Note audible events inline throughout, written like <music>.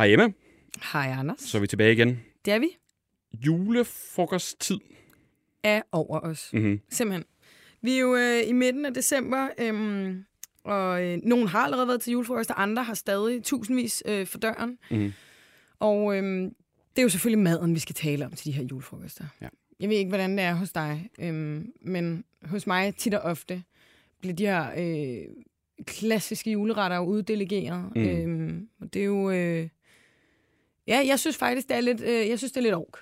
Hej Emma, Hej Anders. så er vi tilbage igen. Det er vi. Julefrokosttid. Er over os. Mm-hmm. Simpelthen. Vi er jo øh, i midten af december, øhm, og øh, nogen har allerede været til julefrokost, og andre har stadig tusindvis øh, for døren. Mhm. Og øhm, det er jo selvfølgelig maden, vi skal tale om til de her julefrokoster. Ja. Jeg ved ikke, hvordan det er hos dig, øhm, men hos mig tit og ofte bliver de her øh, klassiske juleretter jo uddelegeret. Mm. Øhm, og det er jo... Øh, ja, jeg synes faktisk, det er lidt, øh, jeg synes, det er lidt ork.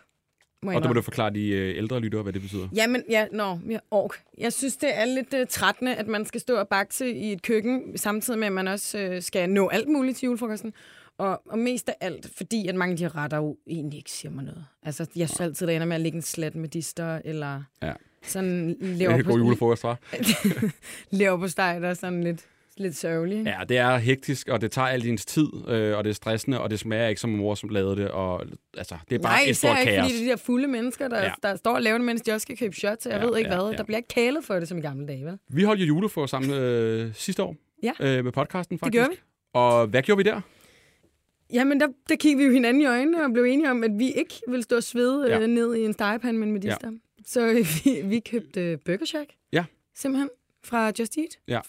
må Og der må du forklare de øh, ældre lyttere, hvad det betyder. Jamen, ja, nå, ja, ork. Jeg synes, det er lidt uh, trættende, at man skal stå og bakse i et køkken, samtidig med, at man også uh, skal nå alt muligt til julefrokosten. Og, og mest af alt, fordi at mange af de retter jo egentlig ikke siger mig noget. Altså, jeg synes altid, der ender med at lægge en slat med dister, eller Ja. sådan Det er lever en god på, julefrokost, hva'? <laughs> lever på steg, der er sådan lidt, lidt sørgelig. Ja, det er hektisk, og det tager al din tid, øh, og det er stressende, og det smager ikke som mor, som lavede det. Og, altså, det er bare Nej, et især stort ikke, kaos. fordi det er de der fulde mennesker, der, Ja. der står og laver det, mens de også skal købe shots. Jeg Ja, ved ikke ja, hvad. ja. Der bliver ikke kælet for det, som i gamle dage, vel? Vi holdt jo julefrokost sammen øh, sidste år Ja. øh, med podcasten, faktisk. gjorde vi. Og hvad gjorde vi der? Jamen, der, der kiggede vi jo hinanden i øjnene og blev enige om, at vi ikke ville stå og svede Ja. ja. øh, ned i en stegepande med en medister. Ja. Så øh, <laughs> vi, vi købte øh, Burger Shack. Ja. Simpelthen. Fra Just Eat. Ja.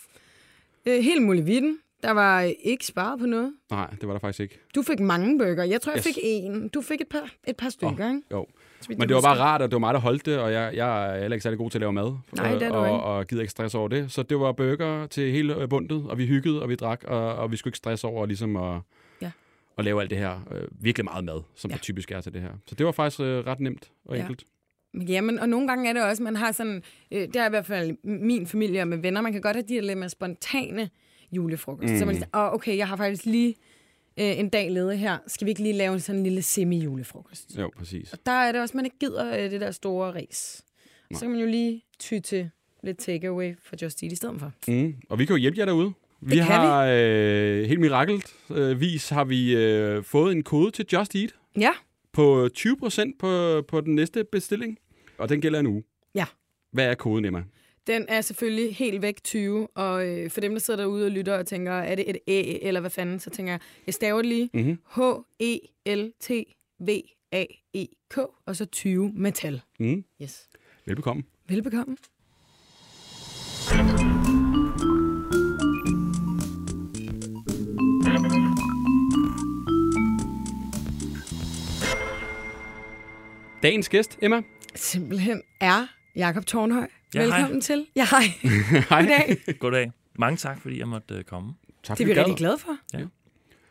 Øh, helt muligvitten. Der var ikke sparet på noget. Nej, det var der faktisk ikke. Du fik mange burger. Jeg tror, jeg Yes. fik en. Du fik et par, et par stykker, oh. ikke? Jo. Men det var bare rart, og det var mig, der holdt det, og jeg, jeg er heller ikke særlig god til at lave mad. Nej, det er og, ikke. og gider ikke stress over det. Så det var burger til hele øh, bundet, og vi hyggede, og vi drak, og, og vi skulle ikke stress over ligesom at, Ja. at lave alt det her. Øh, virkelig meget mad, som. Ja. det typisk er til det her. Så det var faktisk øh, ret nemt og Ja. enkelt. Jamen, og nogle gange er det også, man har sådan, øh, det er i hvert fald min familie og med venner, man kan godt have de her lidt mere spontane julefrokost. Mm. Så man siger, oh, okay, jeg har faktisk lige øh, en dag ledig her. Skal vi ikke lige lave sådan en lille semi-julefrokost? Jo, præcis. Og der er det også, man ikke gider øh, det der store ræs. Så kan man jo lige ty til lidt takeaway for Just Eat i stedet for. Mm. Og vi kan jo hjælpe jer derude. Vi kan har øh, helt mirakelt øh, vis har vi øh, fået en kode til Just Eat Ja, på 20% på, på den næste bestilling, og den gælder en uge. Ja. Hvad er koden, Emma? den er selvfølgelig helt væk 20, og øh, for dem, der sidder derude og lytter og tænker, er det et æ, eller hvad fanden, så tænker jeg, jeg staver det lige, Mhm. H-E-L-T-V-A-E-K, og så 20 metal. Mm. Yes. Velbekomme. Velbekomme. Dagens gæst, Emma. Simpelthen er Jakob Tornhøj. Ja, hej. Velkommen til. Ja, hej. <laughs> Hej. Goddag. Goddag. Mange tak, fordi jeg måtte øh, komme. Tak, Det er vi rigtig glade for. Ja. Det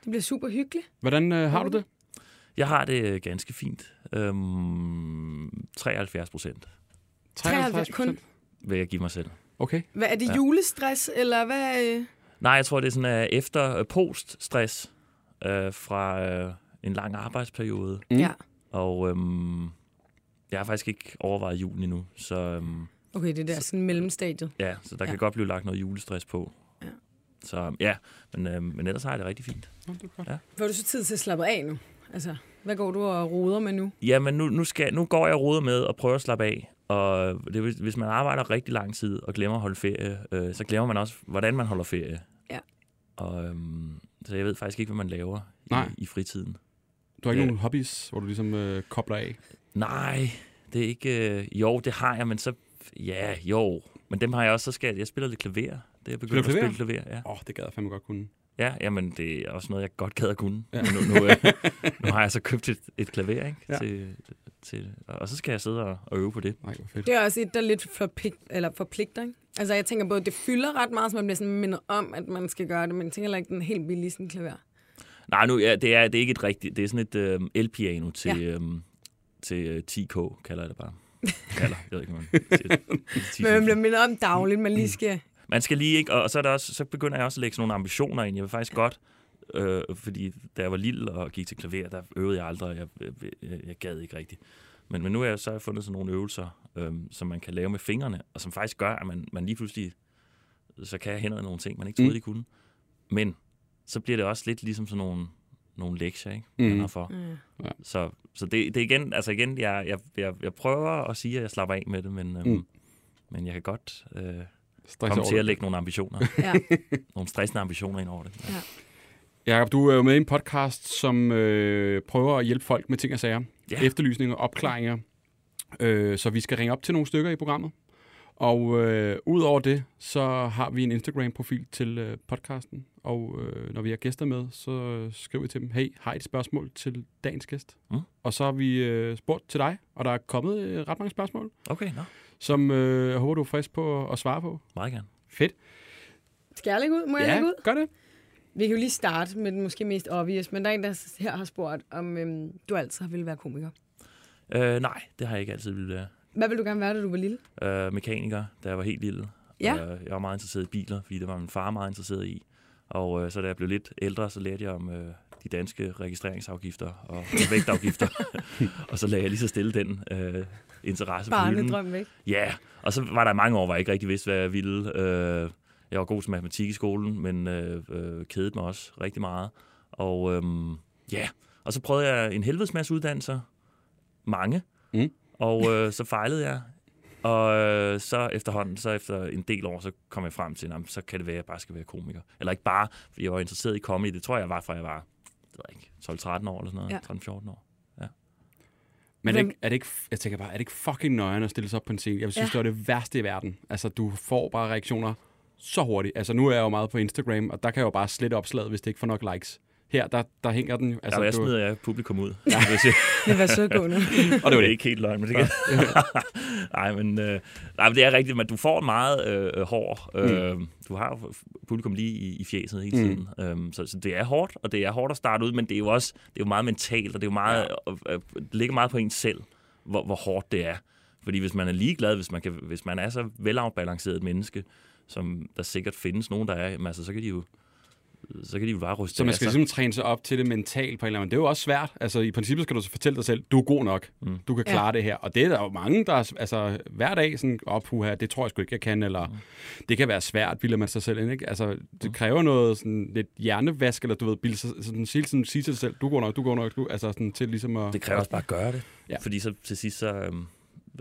bliver super hyggeligt. Hvordan øh, har du det? Jeg har det øh, ganske fint. Øhm, 73 procent 73 kun. vil jeg give mig selv. Okay. Hvad er det Ja. julestress, eller hvad? øh? Nej, jeg tror, det er sådan uh, efter øh, post-stress øh, fra øh, en lang arbejdsperiode. Mm. Ja. Og øhm, jeg har faktisk ikke overvejet julen endnu, så, øhm, Okay, det der sådan mellemstadiet. ja, så der Ja. kan godt blive lagt noget julestress på. Ja. Så ja, men, øhm, men ellers har jeg det rigtig fint. Nå, det er godt. Får du så tid til at slappe af nu? Altså, hvad går du og roder med nu? Ja, men nu, nu, skal, nu går jeg og roder med at prøve at slappe af. Og det, hvis- hvis man arbejder rigtig lang tid og glemmer at holde ferie, øh, så glemmer man også, hvordan man holder ferie. Ja. Og, øhm, så jeg ved faktisk ikke, hvad man laver Nej. i, i fritiden. Du har ikke Ja. nogen hobbies, hvor du ligesom øh, kobler af? Nej, det er ikke... Øh, jo, det har jeg, men så... Ja, jo. Men dem har jeg også, så skal jeg... Jeg spiller lidt klaver. Det er begyndt at spille klaver, ja. Åh, oh, det gad jeg fandme godt kunne. Ja, jamen, det er også noget, jeg godt gad at kunne. Ja. Nu, nu, øh, <laughs> nu har jeg så købt et, et klaver, ikke? Ja. Til, til, og så skal jeg sidde og, og øve på det. Nej, hvor fedt. Det er også et, der lidt forpligt, eller forpligter, ikke? Altså, jeg tænker både, det fylder ret meget, så man bliver sådan mindet om, at man skal gøre det, men jeg tænker heller ikke, den helt billig sådan klaver. Nej, nu, ja, det, er, det er ikke et rigtigt... Det er sådan et øhm, el-piano til, Ja. ja. Til øh, 10K, kalder jeg det bare. <laughs> Kalder, jeg ved ikke, man siger. <laughs> Men man bliver 10.000. mindet om dagligt, man lige skal... Man skal lige ikke... Og, og så, er der også, så begynder jeg også at lægge sådan nogle ambitioner ind. Jeg vil faktisk godt... Øh, fordi da jeg var lille og gik til klaver, der øvede jeg aldrig. Jeg, jeg, jeg, jeg gad ikke rigtigt. Men, men nu har jeg så fundet sådan nogle øvelser, øhm, som man kan lave med fingrene, og som faktisk gør, at man, man lige pludselig... Så kan jeg hænderne nogle ting, man ikke troede, Mm. de kunne. Men så bliver det også lidt ligesom sådan nogle, nogle lektier, ikke? Mm. Man har for. Ja. Så, så det, det er igen, altså igen, jeg, jeg, jeg, jeg prøver at sige, at jeg slapper af med det, men, øhm, Mm. men jeg kan godt øh, Stress komme over til at det. lægge nogle ambitioner, <laughs> Ja. nogle stressende ambitioner ind over det. Ja. Jakob, du er jo med i en podcast, som øh, prøver at hjælpe folk med ting og sager. Ja. Efterlysninger, opklaringer. Øh, så vi skal ringe op til nogle stykker i programmet. Og øh, ud over det, så har vi en Instagram-profil til øh, podcasten. Og øh, når vi har gæster med, så øh, skriver vi til dem, hey, har I et spørgsmål til dagens gæst? Mm. Og så har vi øh, spurgt til dig, og der er kommet øh, ret mange spørgsmål, Okay, nå. som øh, jeg håber, du er frisk på at, at svare på. Meget gerne. Fedt. Skal jeg lægge ud? Må jeg Ja, lægge ud? gør det. Vi kan jo lige starte med den måske mest obvious, men der er en, der her har spurgt, om øhm, du altid har ville være komiker. Øh, nej, det har jeg ikke altid ville være. Hvad ville du gerne være, da du var lille? Øh, mekaniker, da jeg var helt lille. Ja. Øh, jeg var meget interesseret i biler, fordi det var min far meget interesseret i. Og øh, så da jeg blev lidt ældre, så lærte jeg om øh, de danske registreringsafgifter og <laughs> vægtafgifter. <laughs> og så lagde jeg lige så stille den øh, interesse på hylden. Barnedrøm væk. Ja, og så var der mange år, hvor jeg ikke rigtig vidste, hvad jeg ville. Øh, jeg var god til matematik i skolen, men øh, øh, kedede mig også rigtig meget. Og øh, ja, og så prøvede jeg en helvedes masse uddannelser. Mange. Mm. Og øh, så fejlede jeg. Og øh, så efterhånden, så efter en del år, så kom jeg frem til, at så kan det være, at jeg bare skal være komiker. Eller ikke bare, fordi jeg var interesseret i comedy. Det tror jeg var, fra jeg var det ved jeg ikke, 12-13 år eller sådan noget. Ja. 13-14 år. Men er det, ikke, er det ikke, jeg tænker bare, er det ikke fucking nøjeren at stille sig op på en scene? Jeg synes, Ja. ja. det var det værste i verden. Altså, du får bare reaktioner så hurtigt. Altså, nu er jeg jo meget på Instagram, og der kan jeg jo bare slette opslaget, hvis det ikke får nok likes. Her, der, der hænger den jo. Altså, der jeg du, smider jeg publikum ud. Ja. Hvis jeg, Det var så gående. <laughs> og det var det ikke helt løgn, men det kan... <laughs> nej, men, øh, nej, men det er rigtigt, men du får meget øh, hård. Øh, Du har publikum lige i, i fjeset hele Mm. tiden. Øh, så, så det er hårdt, og det er hårdt at starte ud, men det er jo også det er jo meget mentalt, og det, er jo meget, ja. øh, det ligger meget på en selv, hvor, hvor hårdt det er. Fordi hvis man er ligeglad, hvis man, kan, hvis man er så velafbalanceret et menneske, som der sikkert findes nogen, der er, altså, så kan de jo så kan de jo bare ryste så man skal sig. ligesom træne sig op til det mentalt på en eller anden måde. Det er jo også svært. Altså, i princippet skal du så fortælle dig selv, du er god nok. Mm. Du kan Ja. klare det her. Og det er der jo mange, der er, altså, hver dag sådan, op, her, det tror jeg sgu ikke, jeg kan, eller Mm. det kan være svært, bilder man sig selv ind, ikke? Altså, det kræver noget sådan lidt hjernevask, eller du ved, bilde sig, sådan, sige, sådan, sige til dig selv, du er god nok, du er god nok, du, altså sådan til ligesom at... Det kræver også bare at gøre det. Ja. Ja. Fordi så til sidst, så, øhm,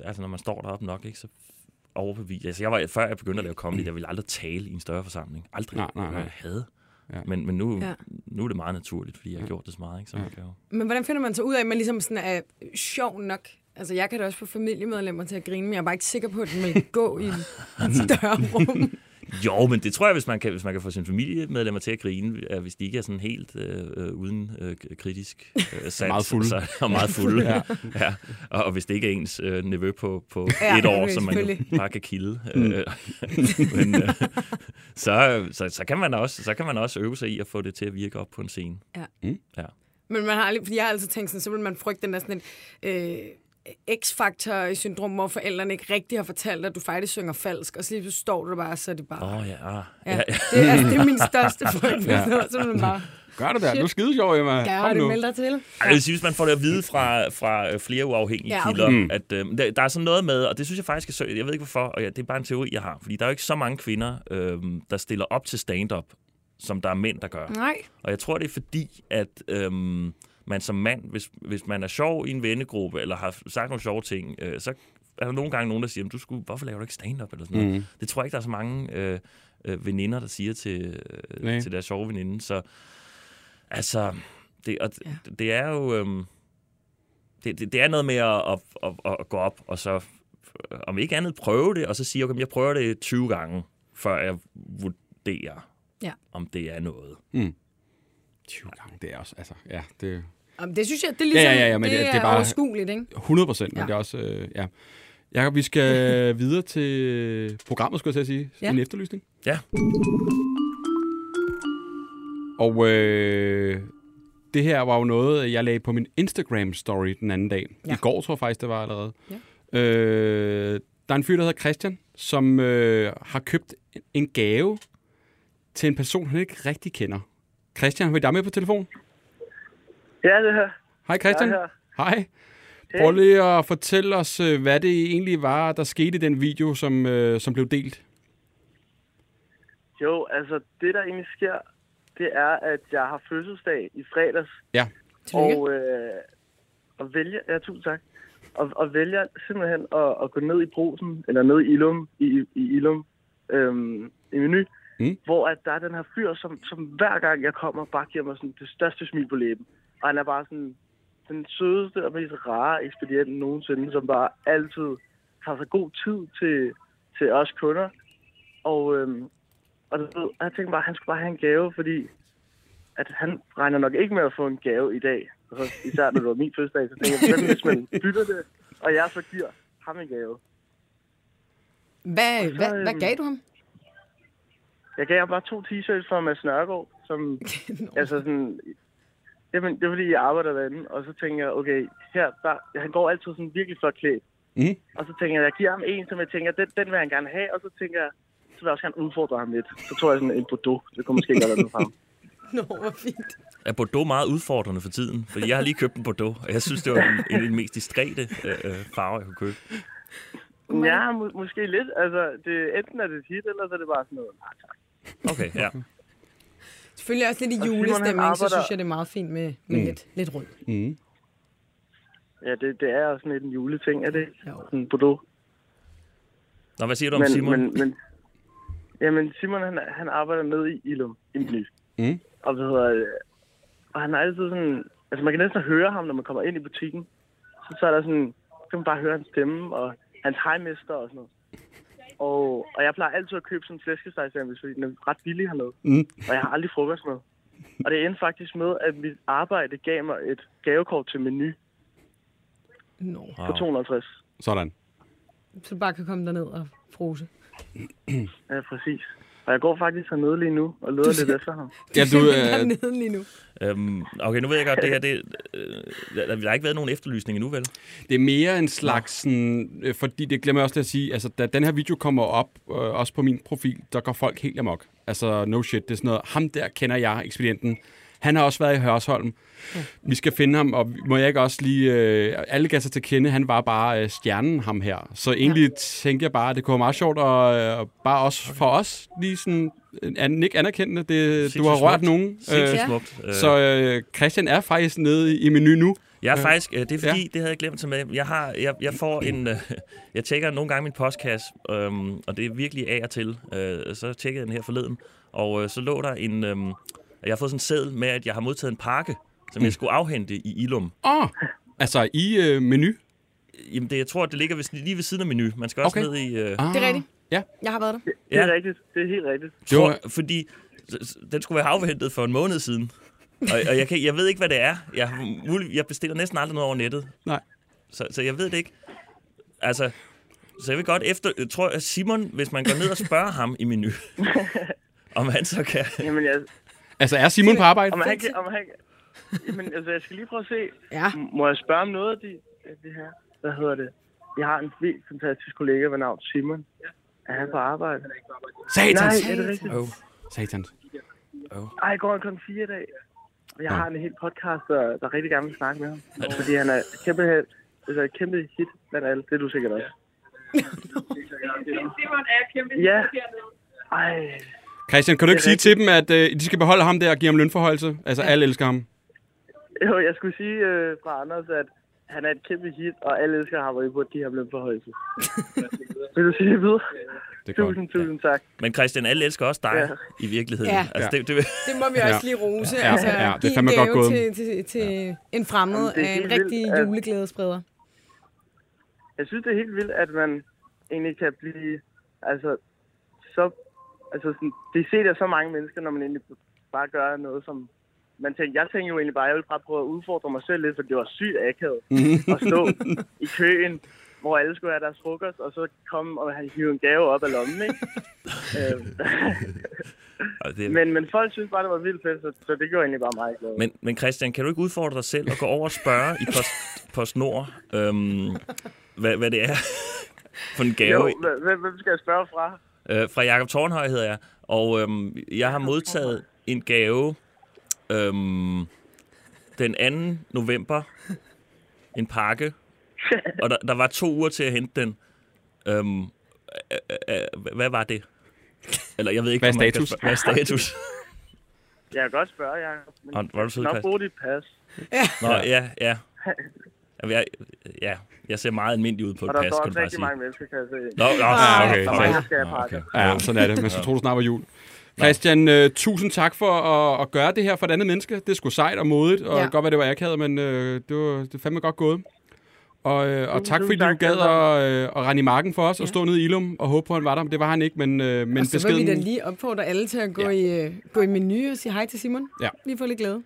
altså når man står deroppe nok, ikke, så overbeviser. Altså jeg var, før jeg begyndte at lave comedy, jeg ville aldrig tale i en større forsamling. Aldrig. Nej, nej, nej. Jeg havde. Ja. Men, men nu, Ja. nu er det meget naturligt, fordi jeg har Ja. gjort det så meget. Ikke? Så Ja. kan jo... Men hvordan finder man så ud af, at man ligesom sådan er sjov nok? Altså, jeg kan da også få familiemedlemmer til at grine, men jeg er bare ikke sikker på, at den vil gå i <laughs> et større rum. Jo, men det tror jeg, hvis man kan, hvis man kan få sine familiemedlemmer til at grine, hvis de ikke er sådan helt øh, øh, uden øh, kritisk øh, <laughs> sans. Meget fulde. Så, og meget fulde. <laughs> Ja. ja. ja. Og, og hvis det ikke er ens øh, nevø på, på Ja, ja, et år, som man jo <laughs> bare kan kilde, Mm. øh, men, øh, så, så, så, kan man også, så kan man også øve sig i at få det til at virke op på en scene. Men man har fordi jeg har altid tænkt sådan, så vil man frygte sådan en øh, X-faktor-syndrom, hvor forældrene ikke rigtig har fortalt, at du faktisk synger falsk, og så lige pludselig står du der bare, så er det bare... Åh oh, ja, ah. Ja, ja. det, er, altså, det er min største <laughs> frygt, Ja. så er man bare, Gør det der, Shit. du er skide sjov, Emma. gør det, meld dig til. Ej, jeg vil sige, hvis man får det at vide fra, fra øh, flere uafhængige Ja, okay. kilder, Mm. at øh, der, der er sådan noget med, og det synes jeg faktisk er sødt, jeg ved ikke hvorfor, og ja, det er bare en teori, jeg har, fordi der er jo ikke så mange kvinder, øh, der stiller op til stand-up, som der er mænd, der gør. Nej. Og jeg tror, det er fordi, at øhm, man som mand, hvis, hvis man er sjov i en vennegruppe, eller har sagt nogle sjove ting, øh, så er der nogle gange nogen, der siger, "Men du skulle, hvorfor laver du ikke stand-up? Eller sådan noget. Mm. Det tror jeg ikke, der er så mange øh, øh, veninder, der siger til, Nej. øh, til deres sjove veninde. Så altså, det, og, Ja. det er jo... Øhm, det, det, det er noget med at, at, at, at gå op, og så øh, om ikke andet prøve det, og så sige, okay, jeg prøver det 20 gange, før jeg vurderer, Ja. om det er noget. 20 gange, det er også, altså, ja, det Jamen, det synes jeg, det er ligesom, Ja, ja, ja, men det, det- er, det er bare- overskueligt, ikke? 100 procent, men Ja. det er også, øh, ja. Jakob, vi skal <laughs> videre til programmet, skulle jeg til at sige. Ja. En efterlysning. Ja. Og øh, det her var jo noget, jeg lagde på min Instagram-story den anden dag. Ja. Ja. I går tror jeg faktisk, det var allerede. Ja. Øh, der er en fyr, der hedder Christian, som øh, har købt en gave til en person, han ikke rigtig kender. Christian, har vi dig med på telefon? Ja, det her. Hej Christian. Jeg er her. Hej. Prøv lige at fortælle os, øh, hvad det egentlig var, der skete i den video, som, øh, som blev delt. Jo, altså det, der egentlig sker, det er, at jeg har fødselsdag i fredags. Ja. Og, øh, og vælger, ja, tusind tak. Og, og vælger simpelthen at, at gå ned i brusen, eller ned i Ilum, i, i Ilum, øhm, i menu, Mm. hvor at der er den her fyr, som, som hver gang jeg kommer, bare giver mig sådan det største smil på læben. Og han er bare sådan den sødeste og mest rare ekspedient nogensinde, som bare altid tager sig god tid til, til os kunder. Og, øhm, og jeg tænkte bare, at han skulle bare have en gave, fordi at han regner nok ikke med at få en gave i dag. Og så, især når det var min fødselsdag, så tænkte jeg, hvad hvis man bytter det, og jeg så giver ham en gave. Hvad, så, hvad, hvad øhm, gav du ham? Jeg gav ham bare to t-shirts fra Mads Nørgaard, som <laughs> altså sådan... Jamen, det er fordi, jeg arbejder derinde, og så tænker jeg, okay, her, der, han går altid sådan virkelig flot klædt. Mm. Og så tænker jeg, jeg giver ham en, som jeg tænker, den, den vil han gerne have, og så tænker jeg, så vil jeg også gerne udfordre ham lidt. Så tror jeg sådan en Bordeaux, det kunne måske godt være noget for ham. <laughs> Nå, hvor fint. Er Bordeaux meget udfordrende for tiden? Fordi jeg har lige købt en Bordeaux, og jeg synes, det var en, en af de mest diskrete øh, farver, jeg kunne købe. Ja, må, måske lidt. Altså, det, enten er det et hit, eller så er det bare sådan noget, nej tak. Okay, ja. Selvfølgelig også lidt i Og julestemning, så synes jeg, det er meget fint med, med Mm. lidt, lidt rød. Mm. Ja, det, det er også sådan lidt en juleting, er det ikke? Sådan en Bordeaux. Nå, hvad siger du om men, Simon? Men, men, jamen, Simon, han, han arbejder nede i Ilum, i. Mm. Og hvad hedder det? Og han er altid sådan... Altså, man kan næsten høre ham, når man kommer ind i butikken. Så, så er der sådan... Så kan man bare høre hans stemme, og hans hejmester og sådan noget. Og, og jeg plejer altid at købe sådan en flæskestegsandwich, fordi den er ret billig hernede. Mm. Og jeg har aldrig frokost med. Og det endte faktisk med, at mit arbejde gav mig et gavekort til menu Nå, på Wow. 250. Sådan. så du bare kan komme derned og frose. Ja, præcis. Og jeg går faktisk hernede lige nu og leder lidt efter ham. Ja, du, er øh, lige nu. Øhm, okay, nu ved jeg godt, det her, det, øh, der, der har ikke været nogen efterlysning endnu, vel? det er mere en slags, sådan, øh, fordi det glemmer jeg også til at sige, altså da den her video kommer op, øh, også på min profil, der går folk helt amok. Altså no shit, det er sådan noget, ham der kender jeg, ekspedienten. Han har også været i Hørsholm. Vi skal finde ham, og må jeg ikke også lige... Øh, alle gav sig til kende, han var bare øh, stjernen, ham her. Så egentlig ja. tænker jeg bare, at det kunne være meget sjovt, og øh, bare også for os, lige sådan... An, ikke anerkendende, det, du har rørt smukt. nogen. Sindssygt Ja. smukt. Øh, så øh, Christian er faktisk nede i, i menu nu. Jeg er Øh, faktisk, øh, det er fordi, ja. det havde jeg glemt med. Jeg, har, jeg, jeg får en, øh, <laughs> jeg tjekker nogle gange min postkasse, øhm, og det er virkelig af og til. Øh, så tjekkede jeg den her forleden, og øh, så lå der en, øhm, jeg har fået sådan en seddel med, at jeg har modtaget en pakke, som Mm. jeg skulle afhente i Ilum. Åh, oh, altså i øh, menu. Jamen, det, jeg tror, det ligger ved, lige ved siden af menu. Man skal også Okay. ned i... Øh, Ah, Det er rigtigt. Ja. Jeg har været der. Det er Ja. rigtigt. Det er helt rigtigt. Det tror, fordi den skulle være afhentet for en måned siden. og, og jeg, kan, jeg ved ikke, hvad det er. Jeg, jeg bestiller næsten aldrig noget over nettet. Nej. Så, så jeg ved det ikke. Altså, så jeg vil godt efter... Jeg tror, at Simon, hvis man går ned og spørger ham i menu, <laughs> om han så kan... Jamen, jeg, Altså er Simon på arbejde? om han, kan- om han, jamen, altså, jeg skal lige prøve at se. Ja. Må jeg spørge om noget af det, det her? Hvad hedder det? Jeg har en vildt fantastisk kollega ved navn Simon. Er han på arbejde? Satans! Nej, er det rigtigt? Oh. Satans. Ej, går han kun fire i dag? Og Jeg har en helt podcast, der, der rigtig gerne vil snakke med ham. Fordi han er kæmpe, held- altså et kæmpe hit blandt alle. Det er du sikkert også. Simon <laughs> er kæmpe Ja. hit hernede. Ej, Christian, kan du ikke Det sige til dem, at øh, de skal beholde ham der og give ham lønforhøjelse? Altså, alle elsker ham. jo, jeg skulle sige øh, fra Anders, at han er et kæmpe hit, og alle elsker ham, og I burde give ham løn forhøjelse. <laughs> Vil du sige det videre? Det er godt. Tusind, tusind tak. Men Christian, alle elsker også dig Ja. i virkeligheden. Ja. Altså, Ja. det, det, Det må vi Ja. også lige rose. Ja, altså, ja, det er fandme godt gået. til, til, til en fremmed Jamen, det af en rigtig vildt, at- juleglædespreder. Jeg synes, det er helt vildt, at man egentlig kan blive... Altså, så... Altså, sådan, det ser der så mange mennesker, når man egentlig bare gør noget, som... Man tænker, jeg tænker jo egentlig bare, at jeg vil bare prøve at udfordre mig selv lidt, for det var sygt akavet <laughs> at stå i køen, hvor alle skulle have deres frokost, og så komme og hivet en gave op af lommen, ikke? <laughs> Det, men, men folk synes bare, det var vildt fedt, så, så det gjorde egentlig bare mig glad. Men, men Christian, kan du ikke udfordre dig selv og gå over og spørge i Post, PostNord, øhm, hvad, hvad det er <laughs> for en gave? jo, hvem skal jeg spørge fra? Øh, fra Jakob Tornhøj hedder jeg, og øhm, jeg har modtaget en gave øhm, den 2. november. En pakke, <laughs> og der, der var to uger til at hente den. Øhm, øh, øh, øh, hvad var det? Eller jeg ved ikke, Hvad er status? Hvad er status? <laughs> Jeg kan godt spørge, Jacob. Men Nå, var du sød, nok bruge dit pas. Nå, ja, ja. <laughs> Jeg, ja, jeg ser meget almindelig ud på et Og der pas, står kan også du bare rigtig sige. mange mennesker, kan jeg se. Nå, nå, Ah, okay. skal jeg Nå, pakke. okay. Ja, sådan er det. Man skulle tro, du snart var jul. Christian, øh, tusind tak for at, at gøre det her for et andet menneske. Det er sgu sejt og modigt, og Ja. ja. godt være, det var akavet, men øh, det, var, det er fandme godt gået. Og, øh, og tak, fordi du gad at, øh, at rende i marken for os ja. og stå nede i Ilum og håbe på, at han var der. Men det var han ikke, men, øh, men og så vil vi da beskeden... lige opfordre alle til at gå, Ja. i, øh, gå i menu og sige hej til Simon. Ja. Lige få lidt glæde.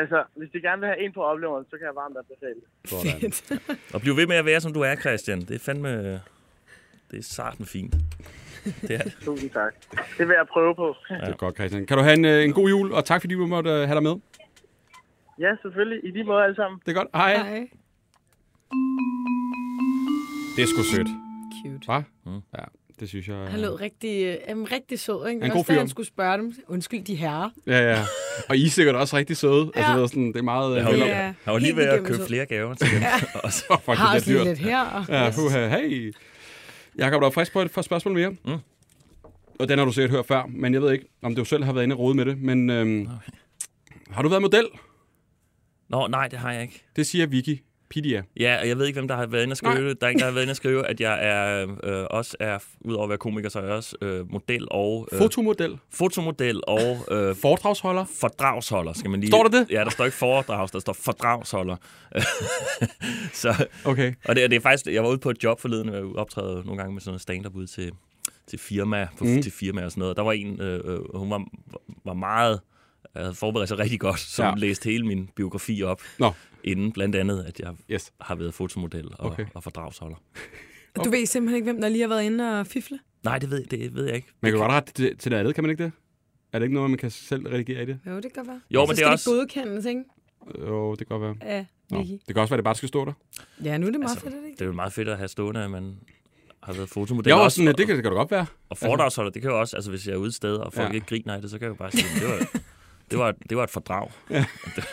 Altså, hvis de gerne vil have en på opleveren, så kan jeg varmt anbefale det. <laughs> Og bliv ved med at være, som du er, Christian. Det er fandme... Det er sarten fint. Det er det. <laughs> Tusind tak. Det vil jeg prøve på. Det er godt, Christian. Kan du have en, øh, en god jul, og tak fordi du måtte øh, have dig med. Ja, selvfølgelig. I lige måde alle sammen. Det er godt. Hej. Hej. Det er sgu sødt. Cute. Hva? Mm. Ja, det synes jeg... Han lød rigtig, øh, rigtig sød, ikke? en god Også fyr. han skulle spørge dem. Undskyld, de herrer. Ja, ja. Og I er sikkert også rigtig søde. Ja. Altså, Ja. ved, sådan, det er meget... Jeg Øh, har jo, vel- Ja. jeg jo lige ved at købe flere gaver til dem. <laughs> Og så- fuck, Har det også er lige lidt her. Og... Ja, puha, hey. Jakob, der er frisk på et spørgsmål mere. Mm. Og den har du sikkert hørt før, men jeg ved ikke, om du selv har været inde og rode med det. Men øhm, har du været model? Nå, nej, det har jeg ikke. Det siger Vicky Pidia. Ja, og jeg ved ikke, hvem der har været inde og skrive Nej. det. Der er ingen, der har været inde og skrive, at jeg er, øh, også er, udover at være komiker, så er jeg også øh, model og... Øh, Fotomodel. fotomodel og øh, <laughs> Foredragsholder. fordragsholder, skal man lige... Står der det? Ja, der står ikke foredrags, der står fordragsholder. <laughs> så, Okay. og det, og det er faktisk... Jeg var ude på et job forleden, og jeg optræde nogle gange med sådan noget stand-up ude til, til firma, på, Mm. mm. til firma og sådan noget. Der var en, øh, øh, hun var, var meget... Jeg havde forberedt sig rigtig godt, som Ja. ja. læste hele min biografi op. Nå. Inden blandt andet, at jeg Yes. har været fotomodel og, Okay. og fordragsholder. Du ved simpelthen ikke, hvem der lige har været inde og fifle? Nej, det ved, det ved jeg ikke. Man kan godt rette til, til det andet, kan man ikke det? Er det ikke noget, man kan selv redigere i det? Jo, det kan godt være. Jo, Og men så det er skal også- godkendes, ikke? Jo, det kan godt være. Ja, Nå. Det kan også være, at det bare skal stå der. Ja, nu er det meget Altså, fedt, er det ikke? Det er jo meget fedt at have stående, at man har været fotomodel. Var også, sådan, at det kan det kan godt være. Og foredragsholder, det kan jo også, altså hvis jeg er ude et sted, og folk Ja. ja. ikke griner af det, så kan jeg jo bare sige, det var, det var, det var et fordrag. <laughs> Ja. Det,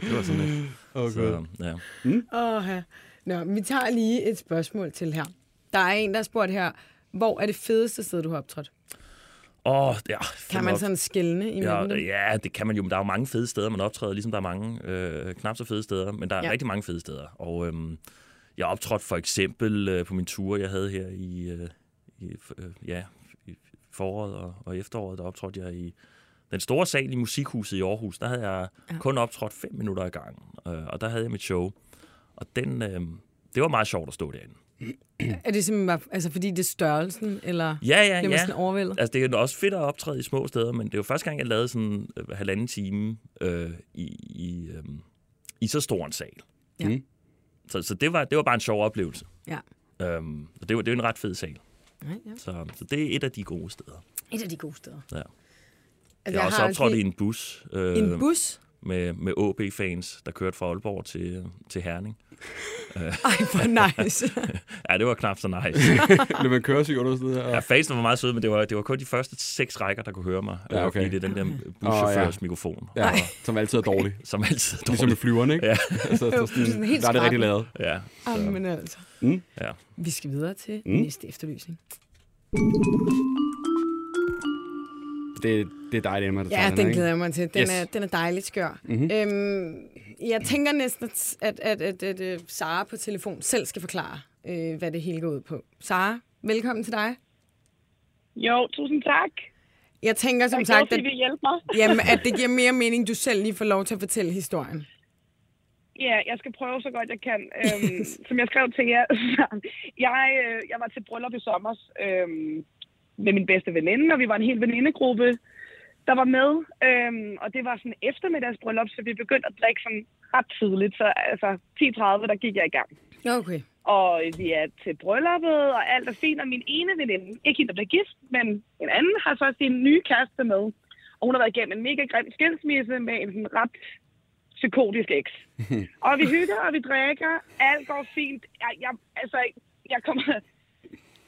det var sådan lidt. Okay. Så, ja. Åh, ja. Nå, vi tager lige et spørgsmål til her. Der er en, der har spurgt her, hvor er det fedeste sted, du har optrådt? Åh, ja. Kan man sådan skælne imellem Ja, dem? ja, det kan man jo, men der er jo mange fede steder, man optræder, ligesom der er mange øh, knap så fede steder, men der er Ja. ja. rigtig mange fede steder. Og øhm, jeg optrådte for eksempel øh, på min tur, jeg havde her i, øh, i øh, ja, i foråret og, og efteråret, der optrådte jeg i den store sal i Musikhuset i Aarhus. Der havde jeg Ja. ja. kun optrådt fem minutter i gang, øh, og der havde jeg mit show. Og den, øh, det var meget sjovt at stå derinde. Er det simpelthen bare, altså fordi det er størrelsen, eller Ja, ja, bliver man ja. sådan overvældet? Altså, det er også fedt at optræde i små steder, men det er jo første gang, jeg lavede sådan øh, halvanden time øh, i, i, øh, i så stor en sal. Ja. Mm. Så, så det, var, det var bare en sjov oplevelse. Ja. Øhm, og det var, det var en ret fed sal. Nej, ja. Så, så det er et af de gode steder. Et af de gode steder. Ja. Altså, Jeg har også optrådt lige- i en bus, øh, en bus? med, med AB-fans, der kørte fra Aalborg til, til Herning. <laughs> Ej, hvor nice. <laughs> Ja, det var knap så nice. <laughs> Blev man køresyg under sådan her? Ja, fansene var meget søde, men det var, det var kun de første seks rækker, der kunne høre mig. Ja, okay. Fordi det er den der buschaufførs oh, mikrofon, Ja, som altid er dårlig. som altid er Ligesom i dårlig. flyverne, ikke? Ja. altså, så Sådan sådan, helt der er det rigtig lavet. Ja, så, Jamen altså. Mm. ja. Vi skal videre til Mm. næste efterlysning. Det, det er dig, Emma, der Ja, den ikke? glæder jeg mig til. Den, Yes. er, den er dejligt skør. Mhm. Øhm, jeg tænker næsten, at, at, at, at, at, at Sara på telefon selv skal forklare, øh, hvad det hele går ud på. Sara, velkommen til dig. Jo, tusind tak. Jeg tænker som Jeg sagt, at, at I vil hjælpe mig. <laughs> jamen, at det giver mere mening, du selv lige får lov til at fortælle historien. Ja, jeg skal prøve så godt jeg kan. <laughs> Øhm, som jeg skrev til jer, <laughs> jeg, øh, jeg var til bryllup i sommer øhm, med min bedste veninde, og vi var en hel venindegruppe, der var med. Øhm, og det var sådan eftermiddagsbryllup, så vi begyndte at drikke sådan ret tidligt. Så altså 10.30, der gik jeg i gang. Okay. Og vi er til brylluppet, og alt er fint. Og min ene veninde, ikke hende, der blev gift, men en anden, har så sin nye kæreste med. Og hun har været igennem en mega grim skilsmisse med en sådan ret psykotisk eks. <laughs> og vi hygger, og vi drikker. Alt går fint. Jeg, jeg, altså, jeg kommer...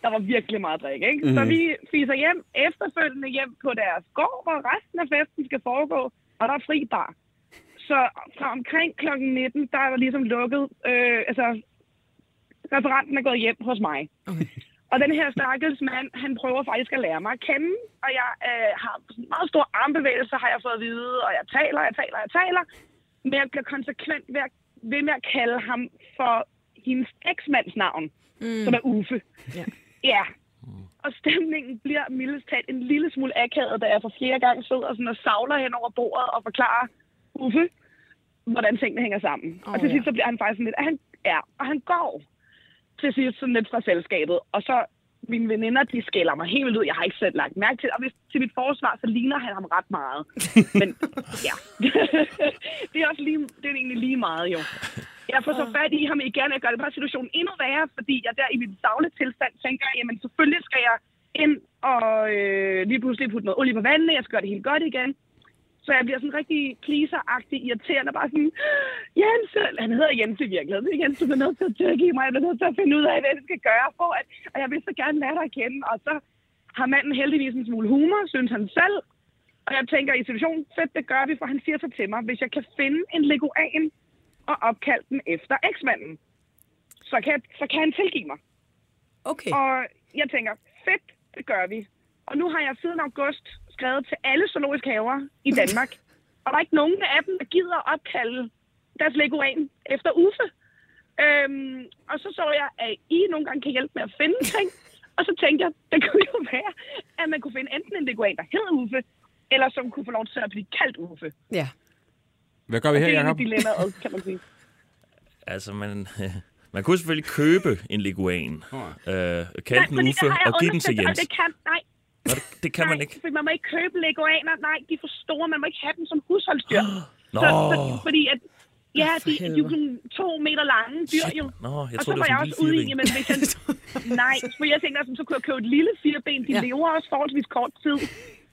Der var virkelig meget drik, ikke? Mm. Så vi fiser hjem efterfølgende hjem på deres gård, hvor resten af festen skal foregå, og der er fri bar. Så fra omkring klokken 19, der er der ligesom lukket... Øh, altså, referenten er gået hjem hos mig. Okay. Og den her stakkels mand, han prøver faktisk at lære mig at kende. Og jeg øh, har meget stor armbevægelse, har jeg fået at vide. Og jeg taler, jeg taler, jeg taler. Men jeg bliver konsekvent ved, at, ved med at kalde ham for hendes eksmands navn, mm. som er Uffe. Ja. Ja. og stemningen bliver mildest talt en lille smule akavet, da jeg for flere gange sidder sådan og savler hen over bordet og forklarer Uffe, hvordan tingene hænger sammen. Åh, og til ja. sidst så bliver han faktisk sådan lidt, at han er, og han går til sidst sådan lidt fra selskabet. Og så mine veninder, de skælder mig helt vildt ud. Jeg har ikke selv lagt mærke til, og hvis til mit forsvar, så ligner han ham ret meget. <laughs> Men ja, <laughs> det er også lige, det er egentlig lige meget jo. Jeg får så fat i ham igen, jeg gør det bare situationen endnu værre, fordi jeg der i min savle tilstand tænker, jamen selvfølgelig skal jeg ind og øh, lige pludselig putte noget olie på vandet, jeg skal gøre det helt godt igen. Så jeg bliver sådan rigtig pleaser-agtig, irriterende, bare sådan, Jens, han hedder Jens i virkeligheden, ikke? Jens, du bliver nødt til at tilgive mig, jeg bliver nødt til at finde ud af, hvad jeg skal gøre for, at, og jeg vil så gerne lære dig at kende, og så har manden heldigvis en smule humor, synes han selv, og jeg tænker i situationen, fedt, det gør vi, for han siger så til mig, hvis jeg kan finde en leguan og opkalde den efter eksmanden, så kan, jeg, så kan han tilgive mig. Okay. Og jeg tænker, fedt, det gør vi. Og nu har jeg siden august skrevet til alle zoologiske haver i Danmark. <laughs> og der er ikke nogen af dem, der gider at opkalde deres leguan efter Uffe. Øhm, og så så jeg, at I nogle gange kan hjælpe med at finde ting. <laughs> Og så tænkte jeg, det kunne jo være, at man kunne finde enten en leguan, der hedder Uffe, eller som kunne få lov til at blive kaldt Uffe. Ja. Hvad gør vi her, det er Jacob? dilemmaet, kan man sige. <laughs> Altså, man, man kunne selvfølgelig købe en leguan, øh, kalde den Uffe og give den til og Jens. Det kan, nej, Nå, det, det kan nej, man ikke. man må ikke købe leguaner. Nej, de er for store. Man må ikke have dem som husholdsdyr. <gasps> Nå, Så, så, fordi at, ja, de, de er jo to meter lange dyr jo. Nå, jeg og så var jeg også ude i, jamen hvis jeg... <laughs> Nej, for jeg tænkte sådan, så kunne jeg købe et lille fireben. De Ja. lever også forholdsvis kort tid.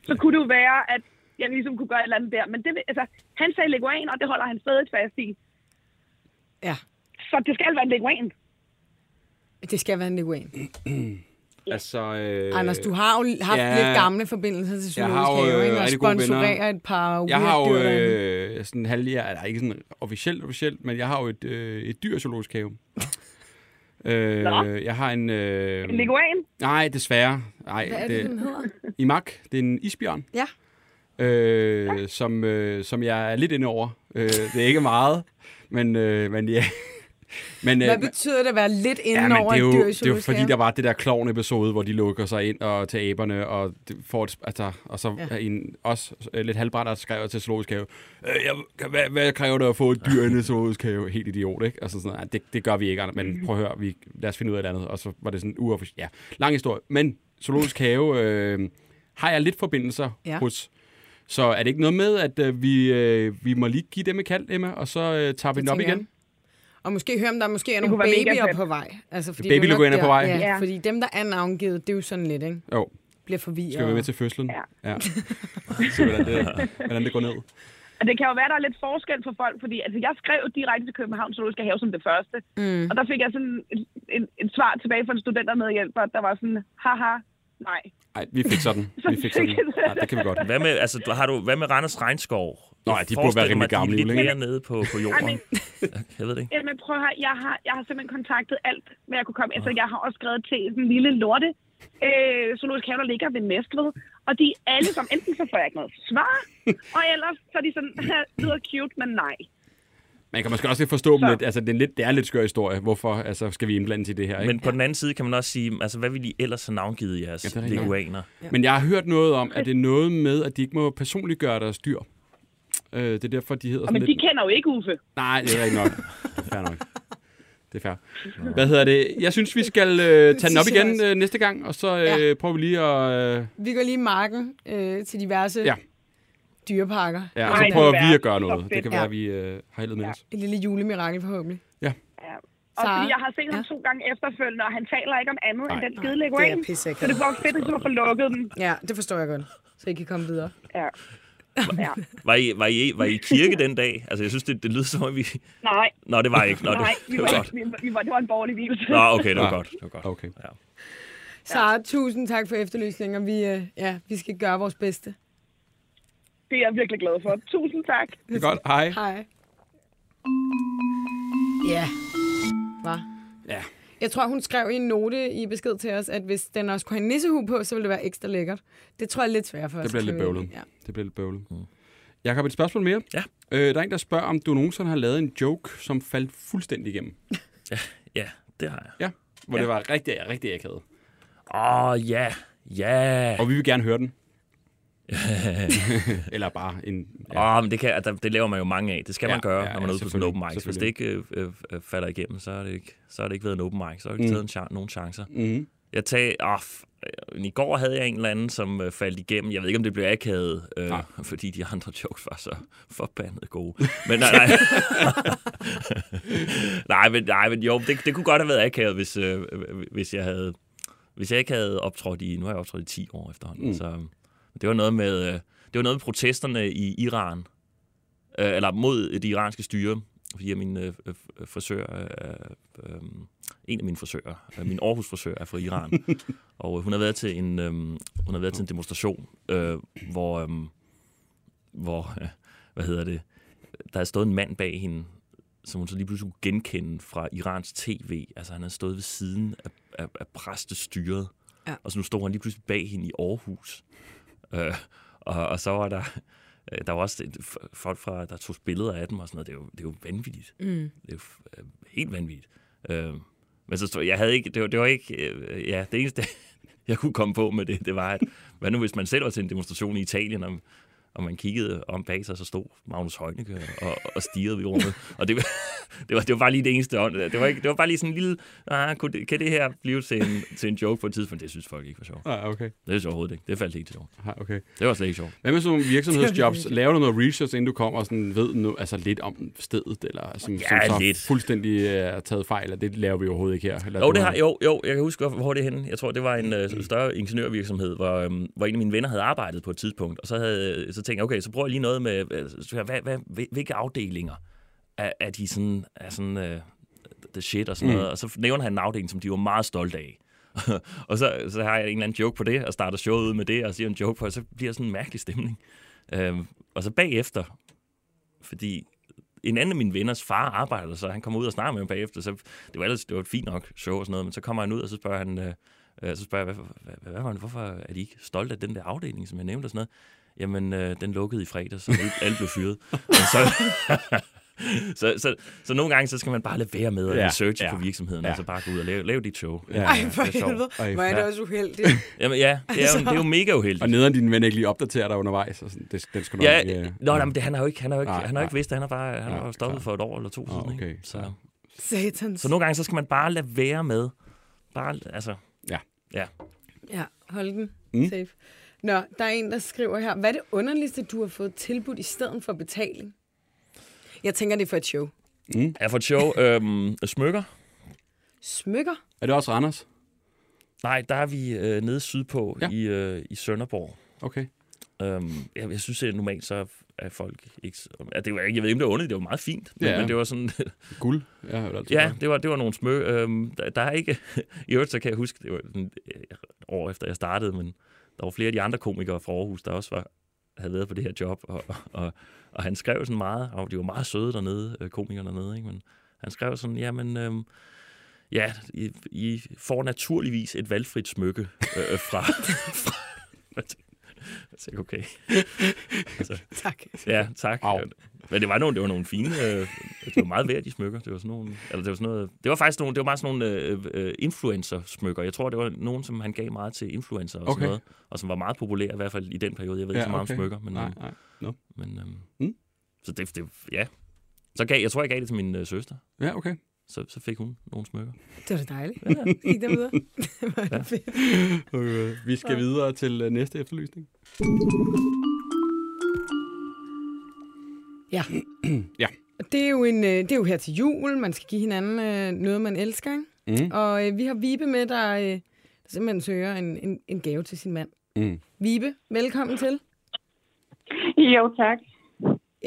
Så kunne det jo være, at jeg ligesom kunne gøre et eller andet der. Men det, altså, han sagde leguan, og det holder han stadig fast i. Ja. Så det skal være en leguan. Det skal være en leguan. <clears throat> Altså, øh, Anders, du har jo haft ja. lidt gamle forbindelser til Zoologisk Have, øh, ikke? Og gode venner. sponsorerer et par Jeg har jo øh, sådan halv, ja, eller ikke sådan officielt officielt, men jeg har jo et, øh, et dyr zoologisk have. <laughs> øh, Nå. jeg har en... Øh, En leguan. nej, desværre. Nej, Hvad er det, den hedder? <laughs> Imak, det er en isbjørn. Ja. Øh, som, øh, som jeg er lidt inde over. Øh, det er ikke meget, men, øh, men ja. Men, Hvad betyder det at være lidt inde Ja, over det er, jo, et dyr i det er jo fordi, der var det der klovn-episode, hvor de lukker sig ind og til aberne, og det får et, altså, og så Ja. en, også øh, lidt halvbræt, der skrev til Zoologisk Have, øh, jeg, hvad, hvad, kræver det at få et dyr ind i Zoologisk Have? Helt idiot, ikke? Altså sådan, nej, det, det gør vi ikke, Anders, men prøv at høre, vi, lad os finde ud af et andet. Og så var det sådan uofficielt. Ja, lang historie. Men Zoologisk Have øh, har jeg lidt forbindelser Ja. hos. Så er det ikke noget med, at øh, vi, øh, vi må lige give dem et kald, Emma, og så øh, tager vi den op igen? jeg. Og måske høre, om der måske er Det nogle være babyer på vej. Altså, fordi Baby det er på vej. Ja, Ja. fordi dem, der er navngivet, det er jo sådan lidt, ikke? Jo, Bliver forvirret. skal vi med til fødslen? Ja. ja. Se, hvordan det, hvordan det går ned. Og det kan jo være, der er lidt forskel for folk, fordi altså, jeg skrev direkte til København Zoologiske Have som det første. Mm. Og der fik jeg sådan et, et, et svar tilbage fra en studentermedhjælper, der var sådan, haha, nej. Nej, vi fik sådan. <laughs> Vi fik sådan. Ja, det kan vi godt. Hvad med, altså, har du, hvad med Randers Regnskov? Nå, Jeg de burde være rimelig mig, at de er gamle lidt mere nede på, på jorden. Ej, Jeg ved det ikke. Jamen prøv at høre, jeg har, jeg har simpelthen kontaktet alt, hvad jeg kunne komme. Altså, jeg har også skrevet til en lille lorte øh, zoologisk have, der ligger ved Næstved. Og de er alle som, enten så får jeg ikke noget svar, og ellers så er de sådan, lyder cute, men nej. Man kan måske også lidt forstå dem lidt. Altså, det er, lidt, det er en lidt skør historie. Hvorfor altså, skal vi indblande i det her? Ikke? Men på den anden side kan man også sige, altså, hvad vil I ellers have navngivet jeres Ja, ja, er leguaner? Men jeg har hørt noget om, at det er noget med, at de ikke må personligt gøre deres dyr. Øh, det er derfor, de hedder Og sådan men lidt... de kender jo ikke Uffe. Nej, det er ikke nok. Det er fair nok. <laughs> Det er fair. Hvad hedder det? Jeg synes, vi skal øh, tage den op igen øh, næste gang, og så øh, Ja. prøver vi lige at... Øh, Vi går lige i marken øh, til diverse Ja. dyreparker. ja, og Nej, så prøver er vi at gøre noget. Det kan Ja. være, at vi øh, har heldet med Ja. os. Et lille julemirakel forhåbentlig. Ja. Og Sara? fordi jeg har set ham Ja. to gange efterfølgende, og han taler ikke om andet end Nej. den skide Det er leguan. Så det var fedt, at du får lukket den. Ja, det forstår jeg godt. Så I kan komme videre. Ja. Ja. Var I, var, I, var I i kirke den dag? Altså, jeg synes, det, det lyder som om, vi... Nej, Nå, det var I ikke. Nå, det, nej, vi det var var, godt. vi, var- vi var, det var en borgerlig hvilelse. Nå, okay, det var Ja. godt. Det var godt. Okay. Ja. Sara, tusind tak for efterlysninger. Vi, øh, ja, vi skal gøre vores bedste. Det er jeg virkelig glad for. Tusind tak. Det er godt. Hej. Hej. Ja. Hvad? Ja. Jeg tror, hun skrev i en note i besked til os, at hvis den også kunne have en nissehue på, så ville det være ekstra lækkert. Det tror jeg er lidt svært for os Det bliver at lidt bøvlet. Ja. Det bliver lidt bøvlet. Mm. Jeg har et spørgsmål mere. Ja. Øh, der er en, der spørger, om du nogensinde har lavet en joke, som faldt fuldstændig igennem. <laughs> Ja, det har jeg. Ja. Hvor Ja. det var rigtig, rigtig akavet. Åh, oh, ja. Ja. Og vi vil gerne høre den. <laughs> Eller bare en... Ja. Oh, men det, kan, altså, det laver man jo mange af. Det skal Ja, man gøre, ja, når man er ude på sådan en open mic. Hvis det ikke øh, øh, falder igennem, så har det ikke, så har det ikke været en open mic. Så har det ikke Mm. taget en chan- nogen chancer. Mm-hmm. Jeg tag, oh, f- øh, I går havde jeg en eller anden, som øh, faldt igennem. Jeg ved ikke, om det blev akavet, øh, Nej. <laughs> fordi de andre jokes var så forbandet gode. Men nej, nej. <laughs> nej, men, nej, men jo, det, det kunne godt have været akavet, hvis, øh, hvis jeg havde... Hvis jeg ikke havde optrådt i... Nu har jeg optrådt i 10 år efterhånden. Mm. Mm. Så det var noget med... øh, Det var noget med protesterne i Iran. Øh, eller mod det iranske styre. Fordi min øh, frisør... Øh, øh, en af mine frisører, øh, min Aarhus frisør er fra Iran. <laughs> og hun har været til en, øh, hun har været til en demonstration, øh, hvor... Øh, hvor... Øh, hvad hedder det? Der er stået en mand bag hende, som hun så lige pludselig kunne genkende fra Irans tv. Altså han havde stået ved siden af, af, af præstestyret. Ja. Og så nu stod han lige pludselig bag hende i Aarhus. Øh, og, og så var der... øh, Der var også folk fra, der tog billeder af dem og sådan noget. Det er jo, det er jo vanvittigt. Mm. Det er jo øh, helt vanvittigt. Øh, men så stod, jeg havde ikke, det var, det var ikke, øh, ja, det eneste, <laughs> jeg kunne komme på med det, det var, at hvad nu hvis man selv var til en demonstration i Italien, og, og man kiggede om bag sig, så stod Magnus Heunicke og, og stirrede i rummet. Og det, var- <laughs> det, var, det var bare lige det eneste. ånd. Det var, ikke, det var bare lige sådan en lille, ah, kunne det, kan det her blive til en, til en joke på et tidspunkt? Det synes folk ikke var sjovt. Ah, okay. Det er overhovedet ikke. Det faldt ikke til sjovt. Ah, okay. Det var slet ikke sjovt. Hvad med sådan <laughs> virksomhedsjobs? Laver du noget research, inden du kommer og sådan ved no, altså lidt om stedet? Eller som, Ja, som så lidt. fuldstændig er taget fejl, og det laver vi overhovedet ikke her? Eller Jo, det har, jo, jo, jeg kan huske, hvor- det er henne. Jeg tror, det var en øh, større ingeniørvirksomhed, hvor, øhm, hvor en af mine venner havde arbejdet på et tidspunkt. Og så, havde, så tænkte jeg, okay, så prøver jeg lige noget med, hvad, hvad, hvilke afdelinger er, er de sådan, er sådan øh, the shit og sådan Mm. noget. Og så nævner han en afdeling, som de var meget stolte af. <laughs> og så, så har jeg en eller anden joke på det, og starter showet ud med det, og siger en joke på, og så bliver sådan en mærkelig stemning. Øhm, og så bagefter, fordi en anden af mine venners far arbejder, så han kommer ud og snakker med ham bagefter, så det var ellers det var et fint nok show og sådan noget, men så kommer han ud, og så spørger han, øh, øh, så spørger jeg, hvad, hvad, hvad, hvad hvorfor er de ikke stolte af den der afdeling, som jeg nævnte og sådan noget? Jamen, øh, den lukkede i fredag, så alle- blev fyret. Så, <laughs> så, så, så, nogle gange, så skal man bare lade være med at Ja, researche ja, på virksomheden, ja. og så bare gå ud og lave, lave dit show. Ja. Ej, for er helvede. Hvor er det ja. også uheldigt. <laughs> Jamen ja, det er, jo, <laughs> det er jo mega uheldigt. Og nederen din ven ikke lige opdaterer dig undervejs. Og sådan, det, den skal Ja, nok, øh, Nå, nej, men det, han har jo ikke, han har jo ikke, Nej, han har jo ikke nej. vidst det. Han har bare han Nej, har stoppet klart. for et år eller to Nå, siden. okay, Ikke? Så, ja. Satans. så nogle gange, så skal man bare lade være med. Bare, altså, Ja, hold den mm. safe. Nå, der er en, der skriver her. Hvad er det underligste, du har fået tilbudt i stedet for betaling? Jeg tænker, det er for et show. jeg har fået show. Øhm, smykker. Smykker? Er det også Randers? Nej, der er vi øh, nede sydpå Ja. ja. i, øh, i Sønderborg. Okay. Øhm, jeg, jeg synes, at normalt så er folk ikke... så- At det var, jeg ved ikke, om det var ondt, det var meget fint. Men, Ja. men det var sådan... <laughs> Guld? Hørt altid ja, det var, det var nogle smø. Øhm, der, der er ikke... <laughs> I øvrigt, så kan jeg huske, det var sådan, øh, år efter jeg startede, men der var flere af de andre komikere fra Aarhus, der også var, havde været på det her job, og, og, og han skrev sådan meget, og de var meget søde dernede, øh, komikerne dernede, ikke? men han skrev sådan, jamen, øhm, ja, I, I får naturligvis et valgfrit smykke øh, øh fra... <laughs> fra tænkte, okay. altså, <laughs> Tak. ja, tak. Au. Men det var nogle, det var nogle fine, øh, det var meget værd, de smykker. Det var sådan nogle, eller det var sådan noget, det var faktisk nogle, det var meget sådan nogle øh, øh, influencer-smykker. Jeg tror, det var nogen, som han gav meget til influencer og Okay. sådan noget, og som var meget populære, i hvert fald i den periode. Jeg ved ikke så meget om smykker, men, Nej, nej. No. men øhm, Mm. så det, det, ja. Så gav, jeg tror, jeg gav det til min øh, søster. Ja, okay. Så, så fik hun nogle smykker. Det var da dejligt. Ja. <laughs> Gik der videre. <laughs> Det var Ja. ja. fedt. <laughs> okay. Vi skal videre til øh, næste efterlysning. Ja. <clears throat> Ja. Det er, jo en, øh, det er jo her til jul. Man skal give hinanden øh, noget, man elsker. Ikke? Mm. Og øh, vi har Vibe med, der, øh, der simpelthen søger en, en, en gave til sin mand. Mm. Vibe, velkommen til. Jo, tak.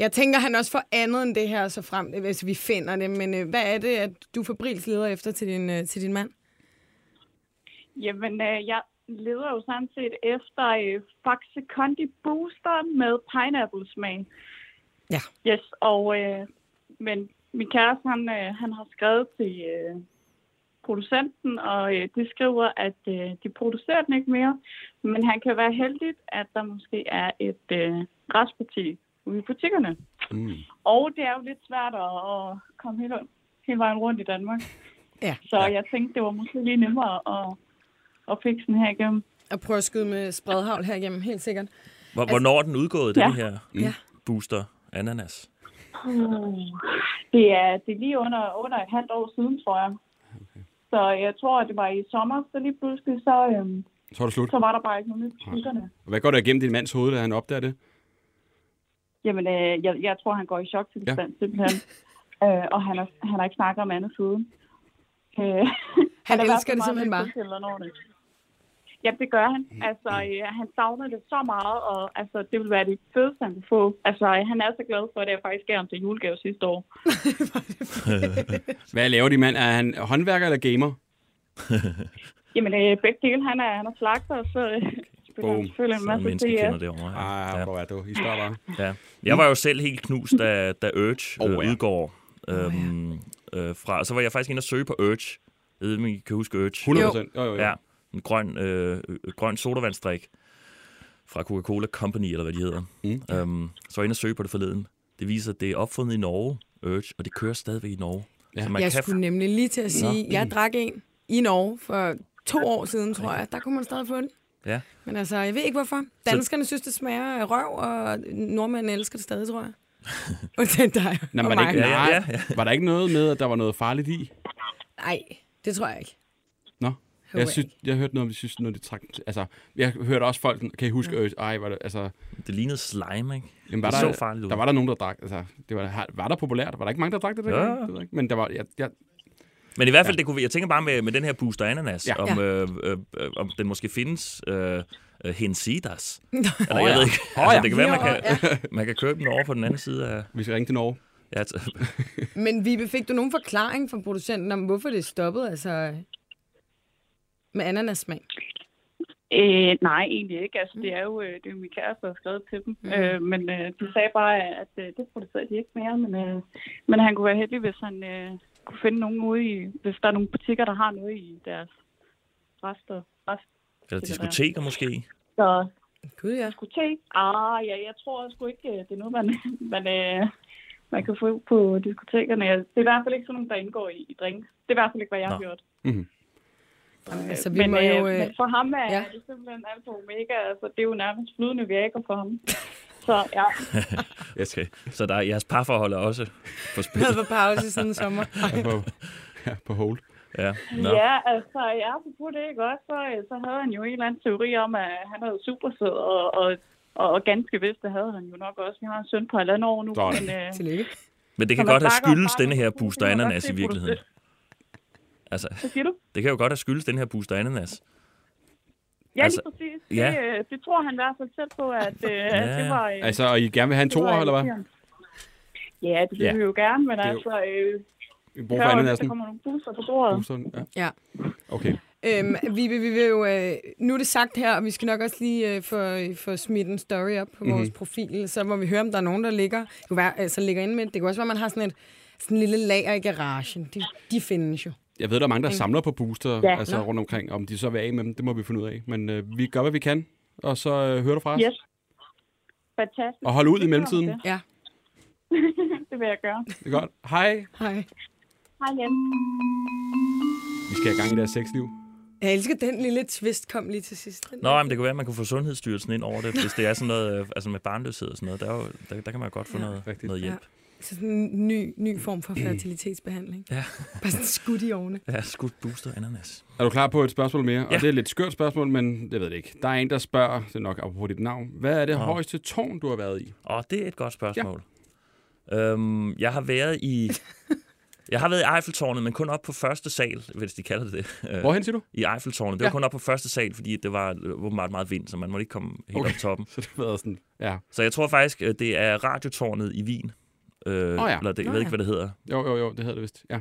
Jeg tænker, han også får andet end det her, så frem, hvis vi finder det. Men øh, hvad er det, at du fabrils leder efter til din, øh, til din mand? Jamen, øh, jeg leder jo sådan set efter øh, Faxe Kondi Booster med pineapple-smag. Ja. Yes, og øh, men min kæreste, han, øh, han har skrevet til øh, producenten, og øh, de skriver, at øh, de producerer den ikke mere, men han kan være heldig, at der måske er et øh, restparti ude i butikkerne. Mm. Og det er jo lidt svært at, komme hele, hele vejen rundt i Danmark. Ja. Så jeg tænkte, det var måske lige nemmere at, at fikse den her igennem. Og prøve at skyde med spredhavl herhjemme, helt sikkert. Hvor, hvornår er den udgået, den Ja. her Ja. booster ananas? Uh, det, er, det er lige under, under et halvt år siden, tror jeg. Så jeg tror, at det var i sommer, så lige pludselig, så, øhm, Så er det slut. så var der bare ikke nogen nyt skyggerne. Hvad går der igennem din mands hoved, da han opdager det? Jamen, øh, jeg, jeg tror, han går i chok til ja. simpelthen. <laughs> øh, og han har, han har ikke snakket om andet siden. Øh, Han <laughs> er hvert elsker det simpelthen meget bare. Ja, det gør han. Altså, øh, han savner det så meget, og altså, det vil være det fedeste, han kunne få. Altså, øh, han er så glad for, at jeg faktisk gav ham til julegave sidste år. <laughs> Hvad laver din mand? Er han håndværker eller gamer? Jamen, øh, begge dele, han er, han er slagter, og så øh, spiller Boom. selvfølgelig en Så masse mennesker kender det over. Ah, ja. hvor er du? I spørger bare. Ja. Jeg var jo selv helt knust, da, da Urge Oh, ja. udgår. Øhm, øh, fra, så var jeg faktisk inde og søge på Urge. Jeg ved ikke, I kan huske Urge. 100 procent. Jo, jo, jo. Ja, en grøn, øh, øh, grøn sodavandsdrik fra Coca-Cola Company, eller hvad de hedder. Mm. Øhm, så var jeg inde og søge på det forleden. Det viser, at det er opfundet i Norge, Urge, og det kører stadigvæk i Norge. Ja. Så man Jeg kan skulle nemlig lige til at sige, Nå. jeg drak en i Norge for to år siden, tror jeg. Der kunne man stadig få den. Ja. Men altså, jeg ved ikke hvorfor. Danskerne synes, det smager af røv, og nordmændene elsker det stadig, tror jeg. <laughs> og det er dig Nå, og var, det mig. ikke, Ja, nej, ja, ja, var der ikke noget med, at der var noget farligt i? Nej, det tror jeg ikke. Nå. Håber Jeg, synes, jeg hørte noget, vi synes, når de trak... Altså, jeg hørte også folk, kan I huske, øh, ej, var det, altså, Det lignede slime, ikke? jamen, var Det der, så farligt ud. der var der nogen, der drak, altså, det var, var der populært? Var der ikke mange, der drak det? Ja. dengang? Det ved jeg ikke. Men der var, jeg, jeg, Men i hvert fald, det kunne, vi- jeg tænker bare med, med den her booster ananas, Ja. om, øh, øh, om den måske findes øh, øh, hensidas. <laughs> Eller jeg ja. ved ikke. Altså, ja. det kan være, man kan, <laughs> man kan købe den over på den anden side af... vi skal ringe til Norge. Ja, t- <laughs> Men Vibe, fik du nogen forklaring fra producenten om, hvorfor det stoppede, altså med ananassmag? Øh, nej, egentlig ikke. Altså, det er jo, øh, det er jo min kæreste, der har skrevet til dem. Mm. Mm. Øh, men øh, de sagde bare, at øh, det producerer de ikke mere. Men, øh, men han kunne være heldig, hvis han øh, kunne finde nogen ude i... Hvis der er nogle butikker, der har noget i deres rester. Rest. eller diskoteker måske. Så Gud ja. diskotek? Ah, ja, jeg tror sgu ikke, øh, det er noget, man, <laughs> man, øh, man kan få på diskotekerne. Det er i hvert fald ikke sådan nogle, der indgår i, i drinks. Det er i hvert fald ikke, hvad jeg har Nå. hørt. Mhm. Jamen, altså, vi men, må jo, øh, men for ham er ja. det simpelthen alt for omega. Altså, det er jo nærmest flydende virker for ham. <laughs> Så ja, <laughs> Okay. Så der, jeres parforhold er også på spil. havde på pause siden sommer. <laughs> Ja, på, ja, på hold. Ja. Nå. ja altså, ja, på det ikke også, så, øh, så havde han jo en eller anden teori om, at han havde supersæd, og, og, og, og ganske vist, det havde han jo nok også. Vi har en søn på halvandet år nu, Sådan. men, øh, Tillykke. Men det kan godt have skyldes denne her booster det kan godt ananas i virkeligheden. Altså, hvad siger du? det kan jo godt have skyldes den her booster ananas. Ja, Altså, lige præcis. ja. Det, øh, det tror han i hvert fald selv på, at øh, Ja. det var... Øh, Altså, og I gerne vil have en det toer, eller hvad? Ja, det vil Ja. vi jo gerne, men jo- altså... Øh, Vi bruger for ananasen. der kommer nogle booster på bordet. Boosteren, Ja. Ja. Okay. Øhm, vi, vi vil jo, øh, nu er det sagt her, og vi skal nok også lige øh, få, få smidt en story op på mm-hmm. vores profil, så må vi høre, om der er nogen, der ligger, det kunne være, altså, ligger inde med. Det kan også være, man har sådan et sådan en lille lager i garagen. De, de findes jo. Jeg ved, der er mange, der samler på booster Ja. altså, rundt omkring. Om de så vil af med dem, det må vi finde ud af. Men øh, vi gør, hvad vi kan, og så øh, hører du fra os. Yes. Fantastisk. Og hold ud i Det mellemtiden. til. Ja. <laughs> det vil jeg gøre. Det er godt. Hej. Hej. Hej igen. Vi skal have gang i deres sexliv. Jeg elsker den lille twist, kom lige til sidst. Nå, men det kan være, at man kunne få Sundhedsstyrelsen ind over det, hvis det er sådan noget øh, altså med barnløshed og sådan noget. Der, er jo, der, der kan man jo godt få Ja. noget, Rigtigt. noget hjælp. Så sådan en ny, ny form for fertilitetsbehandling. Ja. <laughs> Bare sådan skudt i ovne. Ja, skudt booster ananas. Er du klar på et spørgsmål mere? Ja. Og det er et lidt skørt spørgsmål, men jeg ved det ikke. Der er en, der spørger, det er nok apropos dit navn, hvad er det Nå. højeste tårn, du har været i? Åh, det er et godt spørgsmål. Ja. Øhm, jeg har været i... <laughs> Jeg har været i Eiffeltårnet, men kun op på første sal, hvis de kalder det det. Øh, Hvorhen siger du? I Eiffeltårnet. Det Ja. var kun op på første sal, fordi det var åbenbart meget vind, så man måtte ikke komme helt okay. Op toppen. <laughs> Så det været sådan, ja. Så jeg tror faktisk, det er radiotårnet i Wien. Øh, Åh ja. Eller det, jeg ved ikke, hvad det hedder. Jo, jo, jo, det hedder det vist. Ja.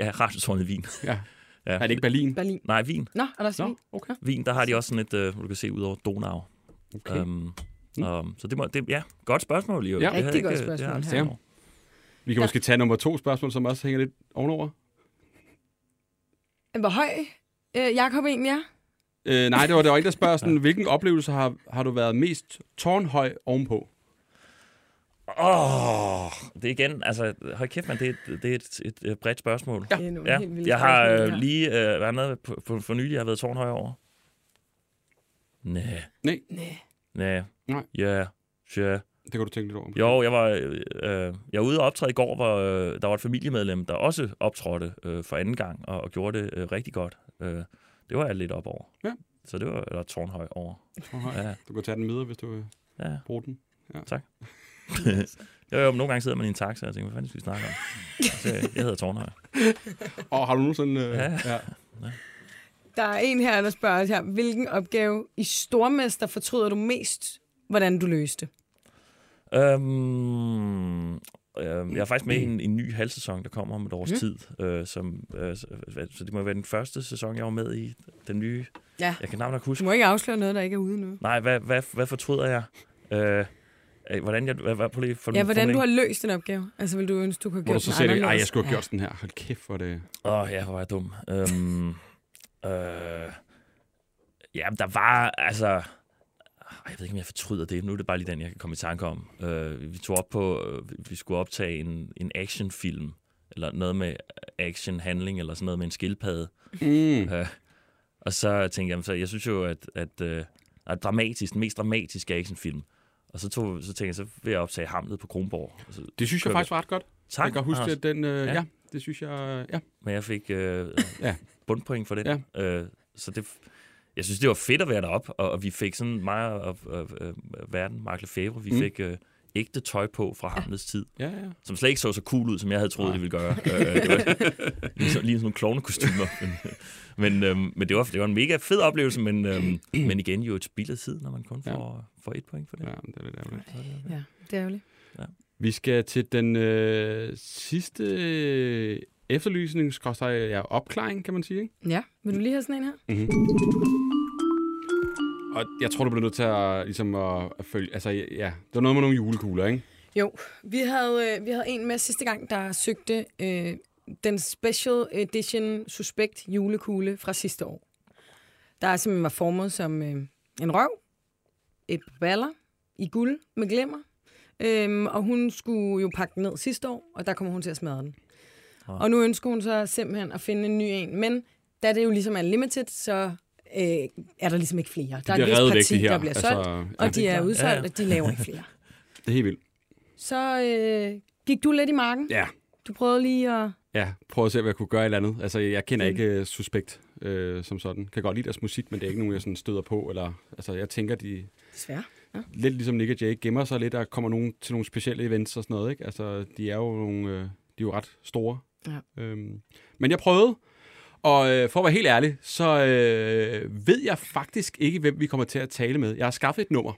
Ja, radiotårnet i Wien. ja. <laughs> Ja. Er det ikke Berlin? Berlin. Nej, Wien. Nå, er der så Nå, okay. Wien, der har de også sådan et, øh, hvor du kan se ud over Donau. okay. Um, um, så det må, det, ja, godt spørgsmål, jo. Ja. Det Rigtig ikke- godt det jeg spørgsmål aldrig her. Vi kan Ja. måske tage nummer to spørgsmål, som også hænger lidt ovenover. Hvor høj øh, Jakob egentlig er? Øh, nej, det var, det var ikke, der spørger sådan, <laughs> hvilken oplevelse har, har du været mest tårnhøj ovenpå? Åh, det er igen, altså, hold kæft, man, det er, et- det er et, et, et bredt spørgsmål. Er Ja, helt vilde jeg har øh, lige øh, været på, på, for nylig, jeg har været tårnhøj over. Nej. Nej. Nej. Nej. Nej. Ja. Ja. Det kan du tænke lidt over. Jo, jeg var, øh, jeg var ude og optræde i går, hvor øh, der var et familiemedlem, der også optrådte øh, for anden gang, og, og gjorde det øh, rigtig godt. Øh, det var jeg lidt op over. Ja. Så det var der tårnhøj over. Aha. Ja, Du kan tage den videre, hvis du vil ja. bruge den. <laughs> Jo, jo, men nogle gange sidder man i en taxa og tænker, hvad fanden skal vi snakke om? Så, jeg, jeg hedder Tårnhøj. <laughs> Og har du nogensinde... Øh, Ja. ja. Der er en her, der spørger her, hvilken opgave i Stormester fortryder du mest, hvordan du løste? Øhm, øh, jeg er faktisk med i en, en ny halvsæson, der kommer om et års Mhm. tid. Øh, som, øh, så, så det må være den første sæson, jeg var med i. Den nye. Ja. Jeg kan navnet nok huske. Du må ikke afsløre noget, der ikke er ude nu. Nej, hvad, hvad, hvad fortryder jeg? Øh, øh, hvordan jeg... Hvad, hvad, prøv lige, Ja, hvordan du har løst den opgave. Altså, vil du ønske, du kunne have Hvor gjort så den siger, ej, anderledes? jeg skulle have Ja. gjort den her. Hold kæft for det. Åh, oh, ja, hvor var jeg dum. Øhm, <laughs> øh, ja, der var, altså... Jeg ved ikke, om jeg fortryder det. Nu er det bare lige den, jeg kan komme i tanke om. Øh, vi tog op på... Øh, vi skulle optage en, en actionfilm. Eller noget med action-handling, eller sådan noget med en skildpadde. Mm. Øh, og så tænkte jeg, så jeg synes jo, at, at, øh, at dramatisk, den mest dramatiske actionfilm. Og så, tog, så tænkte jeg, så vil jeg optage Hamlet på Kronborg. Og så, Det synes jeg faktisk var ret godt. tak, jeg kan huske, at den... Øh, ja. Ja. det synes jeg... Ja. Men jeg fik øh, Ja. bundpoint for det. Ja. Øh, så det, jeg synes, det var fedt at være deroppe, og, og vi fik sådan mig og og, og, verden, Mark Lefebvre, vi Mm. fik øh, ægte tøj på fra Hamlets tid, Ja, ja. som slet ikke så så cool ud, som jeg havde troet, Nej. det ville gøre. øh, det var <laughs> lige, så, lige sådan nogle klovnekostymer. men, men, øhm, men det, var, det var en mega fed oplevelse, men, øhm, men igen jo et spild af tid, når man kun Ja. Får, et point for det. ja det er lidt ærgerligt. Ja, det er ærgerligt. Vi skal til den øh, sidste øh, efterlysning, skorstræk, ja, opklaring, kan man sige. Ikke? Ja, vil du lige have sådan en her? Mm-hmm. Og jeg tror, du bliver nødt til at, ligesom at, at følge... Altså, ja, det var noget med nogle julekugler, ikke? Jo, vi havde, øh, vi havde en med sidste gang, der søgte øh, den Special Edition Suspekt julekugle fra sidste år. Der simpelthen var formet som øh, en røv, et par baller i guld med glimmer, øhm, og hun skulle jo pakke den ned sidste år, og der kommer hun til at smadre den. Ah. Og nu ønsker hun så simpelthen at finde en ny en, men da det jo ligesom er limited, så øh, er der ligesom ikke flere. Der Det er et vist væk, parti, det her. der bliver solgt, ja, og de det er er udsolgt, Ja, ja. og de laver ikke flere. <laughs> det er helt vildt. Så øh, gik du lidt i marken. Ja, Du prøvede lige at... ja. Prøv at se, hvad jeg kunne gøre et eller andet. Altså, jeg kender Mm. ikke uh, Suspekt øh, som sådan. Kan godt lide deres musik, men det er ikke nogen, jeg sådan støder på. Eller, altså, jeg tænker, de Desværre. lidt ligesom Nick og Jay gemmer sig lidt, og kommer nogen til nogle specielle events og sådan noget. Ikke? Altså, de er jo nogle, øh, de er jo ret store. Ja. Øhm, men jeg prøvede, og øh, for at være helt ærlig, så øh, ved jeg faktisk ikke, hvem vi kommer til at tale med. Jeg har skaffet et nummer.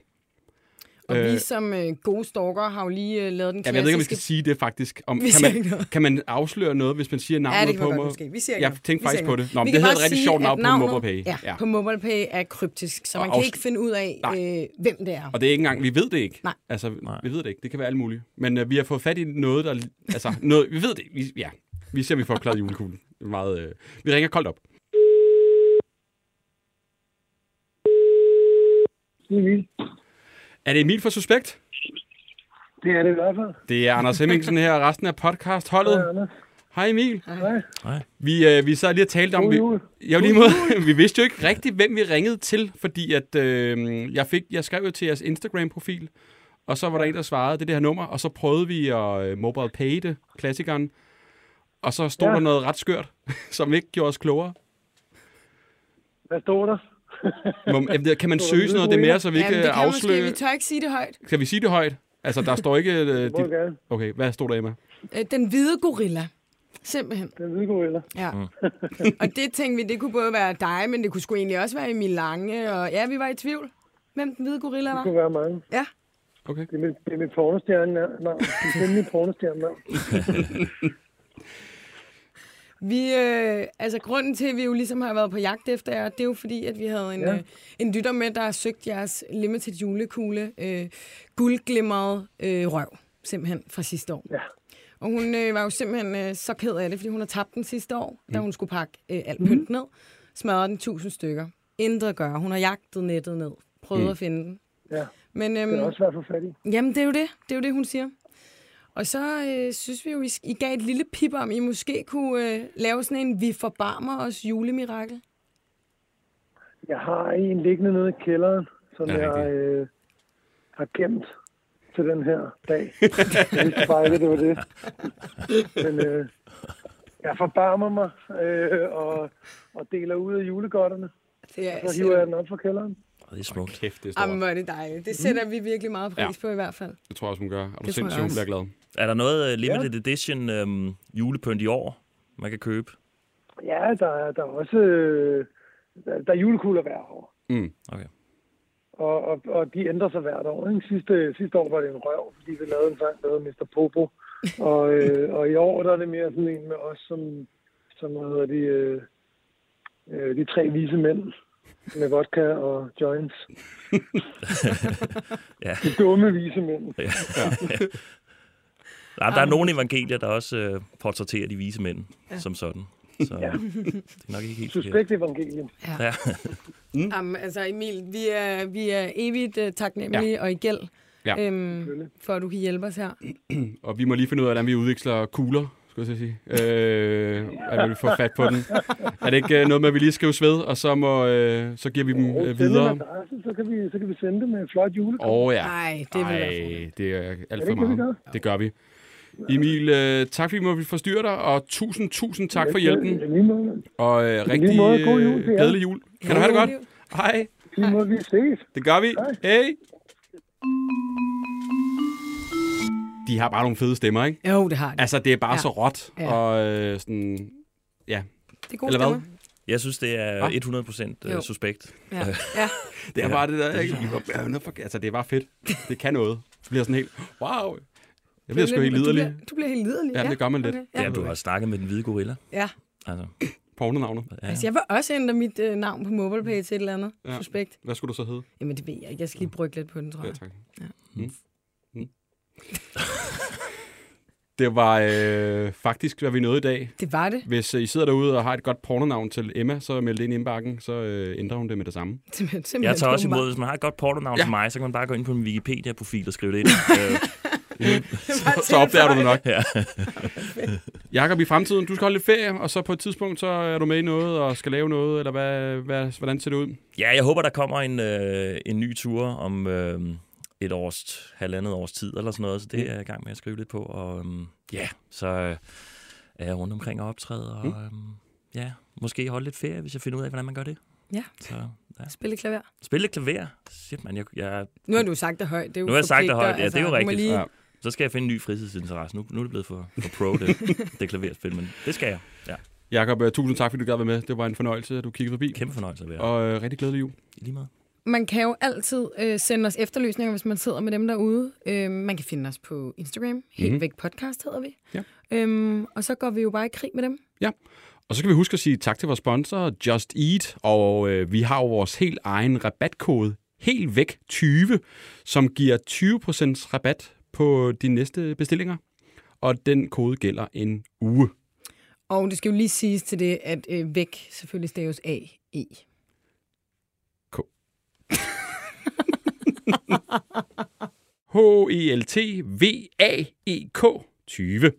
Og Øh, vi som øh, gode stalker har jo lige øh, lavet den Jamen, jeg ved ikke, om vi klassiske... skal sige det faktisk. Om, Vi kan, man, noget. kan man afsløre noget, hvis man siger navnet Ja, det kan på måske. Vi siger ikke Jeg tænkte faktisk på det. Nå, Vi men kan det hedder et rigtig sjovt navn på navnet- MobilePay. Ja, Ja. på MobilePay er kryptisk, så Og man kan afs- ikke finde ud af, øh, hvem det er. Og det er ikke engang, vi ved det ikke. Nej. Altså, Nej. vi ved det ikke. Det kan være alt muligt. Men øh, vi har fået fat i noget, der... Altså, noget, vi ved det. Vi, ja, vi ser, om vi får klaret julekuglen. Det Meget, øh, vi ringer koldt op. Emil. Er det Emil for Suspekt? Det er det i hvert fald. Det er Anders Hemmingsen her, og resten af podcast-holdet. Hej, Anders. Hej Emil. Hej. Nej. Vi, øh, vi sad lige og talte om... God Vi, jul. jeg lige måde, <laughs> vi vidste jo ikke rigtigt, hvem vi ringede til, fordi at, øh, jeg, fik, jeg skrev jo til jeres Instagram-profil, og så var der en, der svarede, det er det her nummer, og så prøvede vi at øh, mobile pay det, klassikeren, og så stod ja. Der noget ret skørt, <laughs> som ikke gjorde os klogere. Hvad står der? Kan man søge sådan noget det mere, så vi ikke det kan afslører... måske, vi tør ikke sige det højt. Kan vi sige det højt? Altså, der står ikke... Øh, <laughs> dit... Okay, hvad stod der, Emma? Øh, Den hvide gorilla. Simpelthen. Den hvide gorilla. Ja. <laughs> og det tænkte vi, det kunne både være dig, men det kunne sgu egentlig også være Emil Lange. Og ja, vi var i tvivl, hvem den hvide gorilla Det var. kunne være mange. Ja. Okay. Det er mit, det er mit pornostjerne navn. Det er mit pornostjerne navn. <laughs> Vi, øh, altså grunden til, at vi jo ligesom har været på jagt efter jer, det er jo fordi, at vi havde en, ja. Øh, en lytter med, der har søgt jeres limited julekugle, øh, guldglimret øh, røv, simpelthen fra sidste år. Ja. Og hun øh, var jo simpelthen øh, så ked af det, fordi hun har tabt den sidste år, da hun skulle pakke øh, alt pynt ned. Smadrede den tusind stykker. Intet at gøre. Hun har jagtet nettet ned. Prøvet mm. at finde den. Ja. Men Det øhm, er også svært at få fat i. Jamen, det er jo det. Det er jo det, hun siger. Og så øh, synes vi jo, I, I gav et lille pip om, I måske kunne øh, lave sådan en Vi forbarmer os julemirakel. Jeg har en liggende nede i kælderen, som Ja, jeg øh, har gemt til den her dag. <laughs> Jeg vidste bare ikke, det var det. Men øh, jeg forbarmer mig øh, og, og deler ud af julegodterne. Det er, Så hiver jeg den op fra kælderen. Det er smukt. Kæft, det er stort. Jamen, hvor er det dejligt. Det sætter vi virkelig meget pris Ja. på i hvert fald. Det tror jeg også, hun gør. Er du Det tror jeg sindssygt, hun bliver glad? Er der noget uh, limited edition um, julepynt i år, man kan købe? Ja, der, er- der er også øh, der, der er julekugler hver år. Mm. Okay. Og, og, og de ændrer sig hvert år. Ikke? Sidste, sidste år var det en røv, fordi vi lavede en sang, der hedder Mr. Popo. Og, øh, og i år der er det mere sådan en med os, som, som hedder de, øh, øh, de tre vise mænd med vodka og joints. <laughs> Ja. De dumme vise mænd. Ja. <laughs> Der, der er nogle evangelier, der også uh, portrætterer de vise mænd ja. som sådan. Så Ja. det er nok ikke helt. Suspekt evangelium. Ja. <laughs> Jamen, altså Emil, vi er, vi er evigt uh, taknemmelige ja. og i gæld, Ja. øhm, for at du kan hjælpe os her. <clears throat> Og vi må lige finde ud af, hvordan vi udveksler kugler, skulle jeg sige. Øh, at vi får fat på den. Er det ikke øh, noget med, at vi lige skriver sved, og så, må, øh, så giver vi dem øh, videre? adresse, så kan, vi, så kan vi sende det med en flot julekort. Åh oh, ja. Nej, det vil Ej, det er alt Er det for ikke det, vi meget. Det gør vi. Emil, øh, tak fordi vi må forstyrre dig, og tusind, tusind tak for hjælpen. I lige måde. Og øh, lige rigtig måde, god jul øh, glædelig jul. Kan du have det godt? Hej. Vi ses. Det gør vi. Hej. De har bare nogle fede stemmer, ikke? Jo, det har det. Altså, det er bare Ja. så råt. Ja. Og øh, sådan... Ja, Det er gode eller hvad? stemmer. Jeg synes, det er Hva? 100% Jo. uh, suspekt. Ja. ja. det er bare det der, ikke? Altså, det er bare fedt. Det kan noget. Det bliver sådan helt... Wow. Jeg bliver sgu helt Du liderlig. bliver, du bliver helt liderlig. Ja, det gør man lidt. Okay. Ja, Ja. du har snakket med den hvide gorilla. ja. Altså, <clears throat> Pornonavnet. ja. Altså, jeg vil også ændre mit øh, navn på MobilePay til et eller andet. Ja. Ja. Suspekt. Hvad skulle du så hedde? Jamen, det ved jeg ikke. Jeg skal lige brygge lidt på den, tror Ja, jeg. tak. Ja. Mm. Mm. <laughs> det var øh, faktisk, hvad vi nåede i dag. Det var det. Hvis øh, I sidder derude og har et godt pornonavn til Emma, så meld det ind i indbakken, så øh, ændrer hun det med det samme. Simpelthen, simpelthen Jeg tager også imod, hvis man har et godt portonavn Ja. ja. til mig, så kan man bare gå ind på min Wikipedia-profil og skrive det ind. <laughs> Øh, <laughs> Så, opdager du det nok. ja. Jakob, i fremtiden, du skal holde lidt ferie, og så på et tidspunkt, så er du med i noget og skal lave noget, eller hvad, hvad, hvordan ser det ud? ja, jeg håber, der kommer en, øh, en ny tur om øh, et års, halvandet års tid eller sådan noget, så det er jeg i gang med at skrive lidt på. Og øhm, ja, så øh, er jeg rundt omkring og optræde, og Mm. øhm, ja, måske holde lidt ferie, hvis jeg finder ud af, hvordan man gør det. Ja. Så ja. Spille klaver. Spille klaver. Shit, man, jeg, jeg, Nu har du sagt det højt. Det er jo Nu har jeg sagt det højt, ja, det er jo må rigtigt. Lige... Ja. Så skal jeg finde en ny fritidsinteresse. Nu, nu er det blevet for, for pro, det, <laughs> det klaverspil, men det skal jeg. Ja, Jakob, øh, tusind tak, fordi du gad være med. Det var en fornøjelse, at du kiggede forbi. kæmpe fornøjelse at være. Og øh, rigtig glædelig jul. I lige meget. Man kan jo altid øh, sende os efterlysninger, hvis man sidder med dem derude. Øh, man kan finde os på Instagram. Helt Mhm. væk podcast hedder vi. Ja. Øhm, og så går vi jo bare i krig med dem. Og så skal vi huske at sige tak til vores sponsor, Just Eat. Og øh, vi har jo vores helt egen rabatkode, helt væk 20, som giver 20% rabat på de næste bestillinger. Og den kode gælder en uge. Og det skal jo lige siges til det, at øh, væk selvfølgelig staves A-E. H-E-L-T-V-A-E-K 20.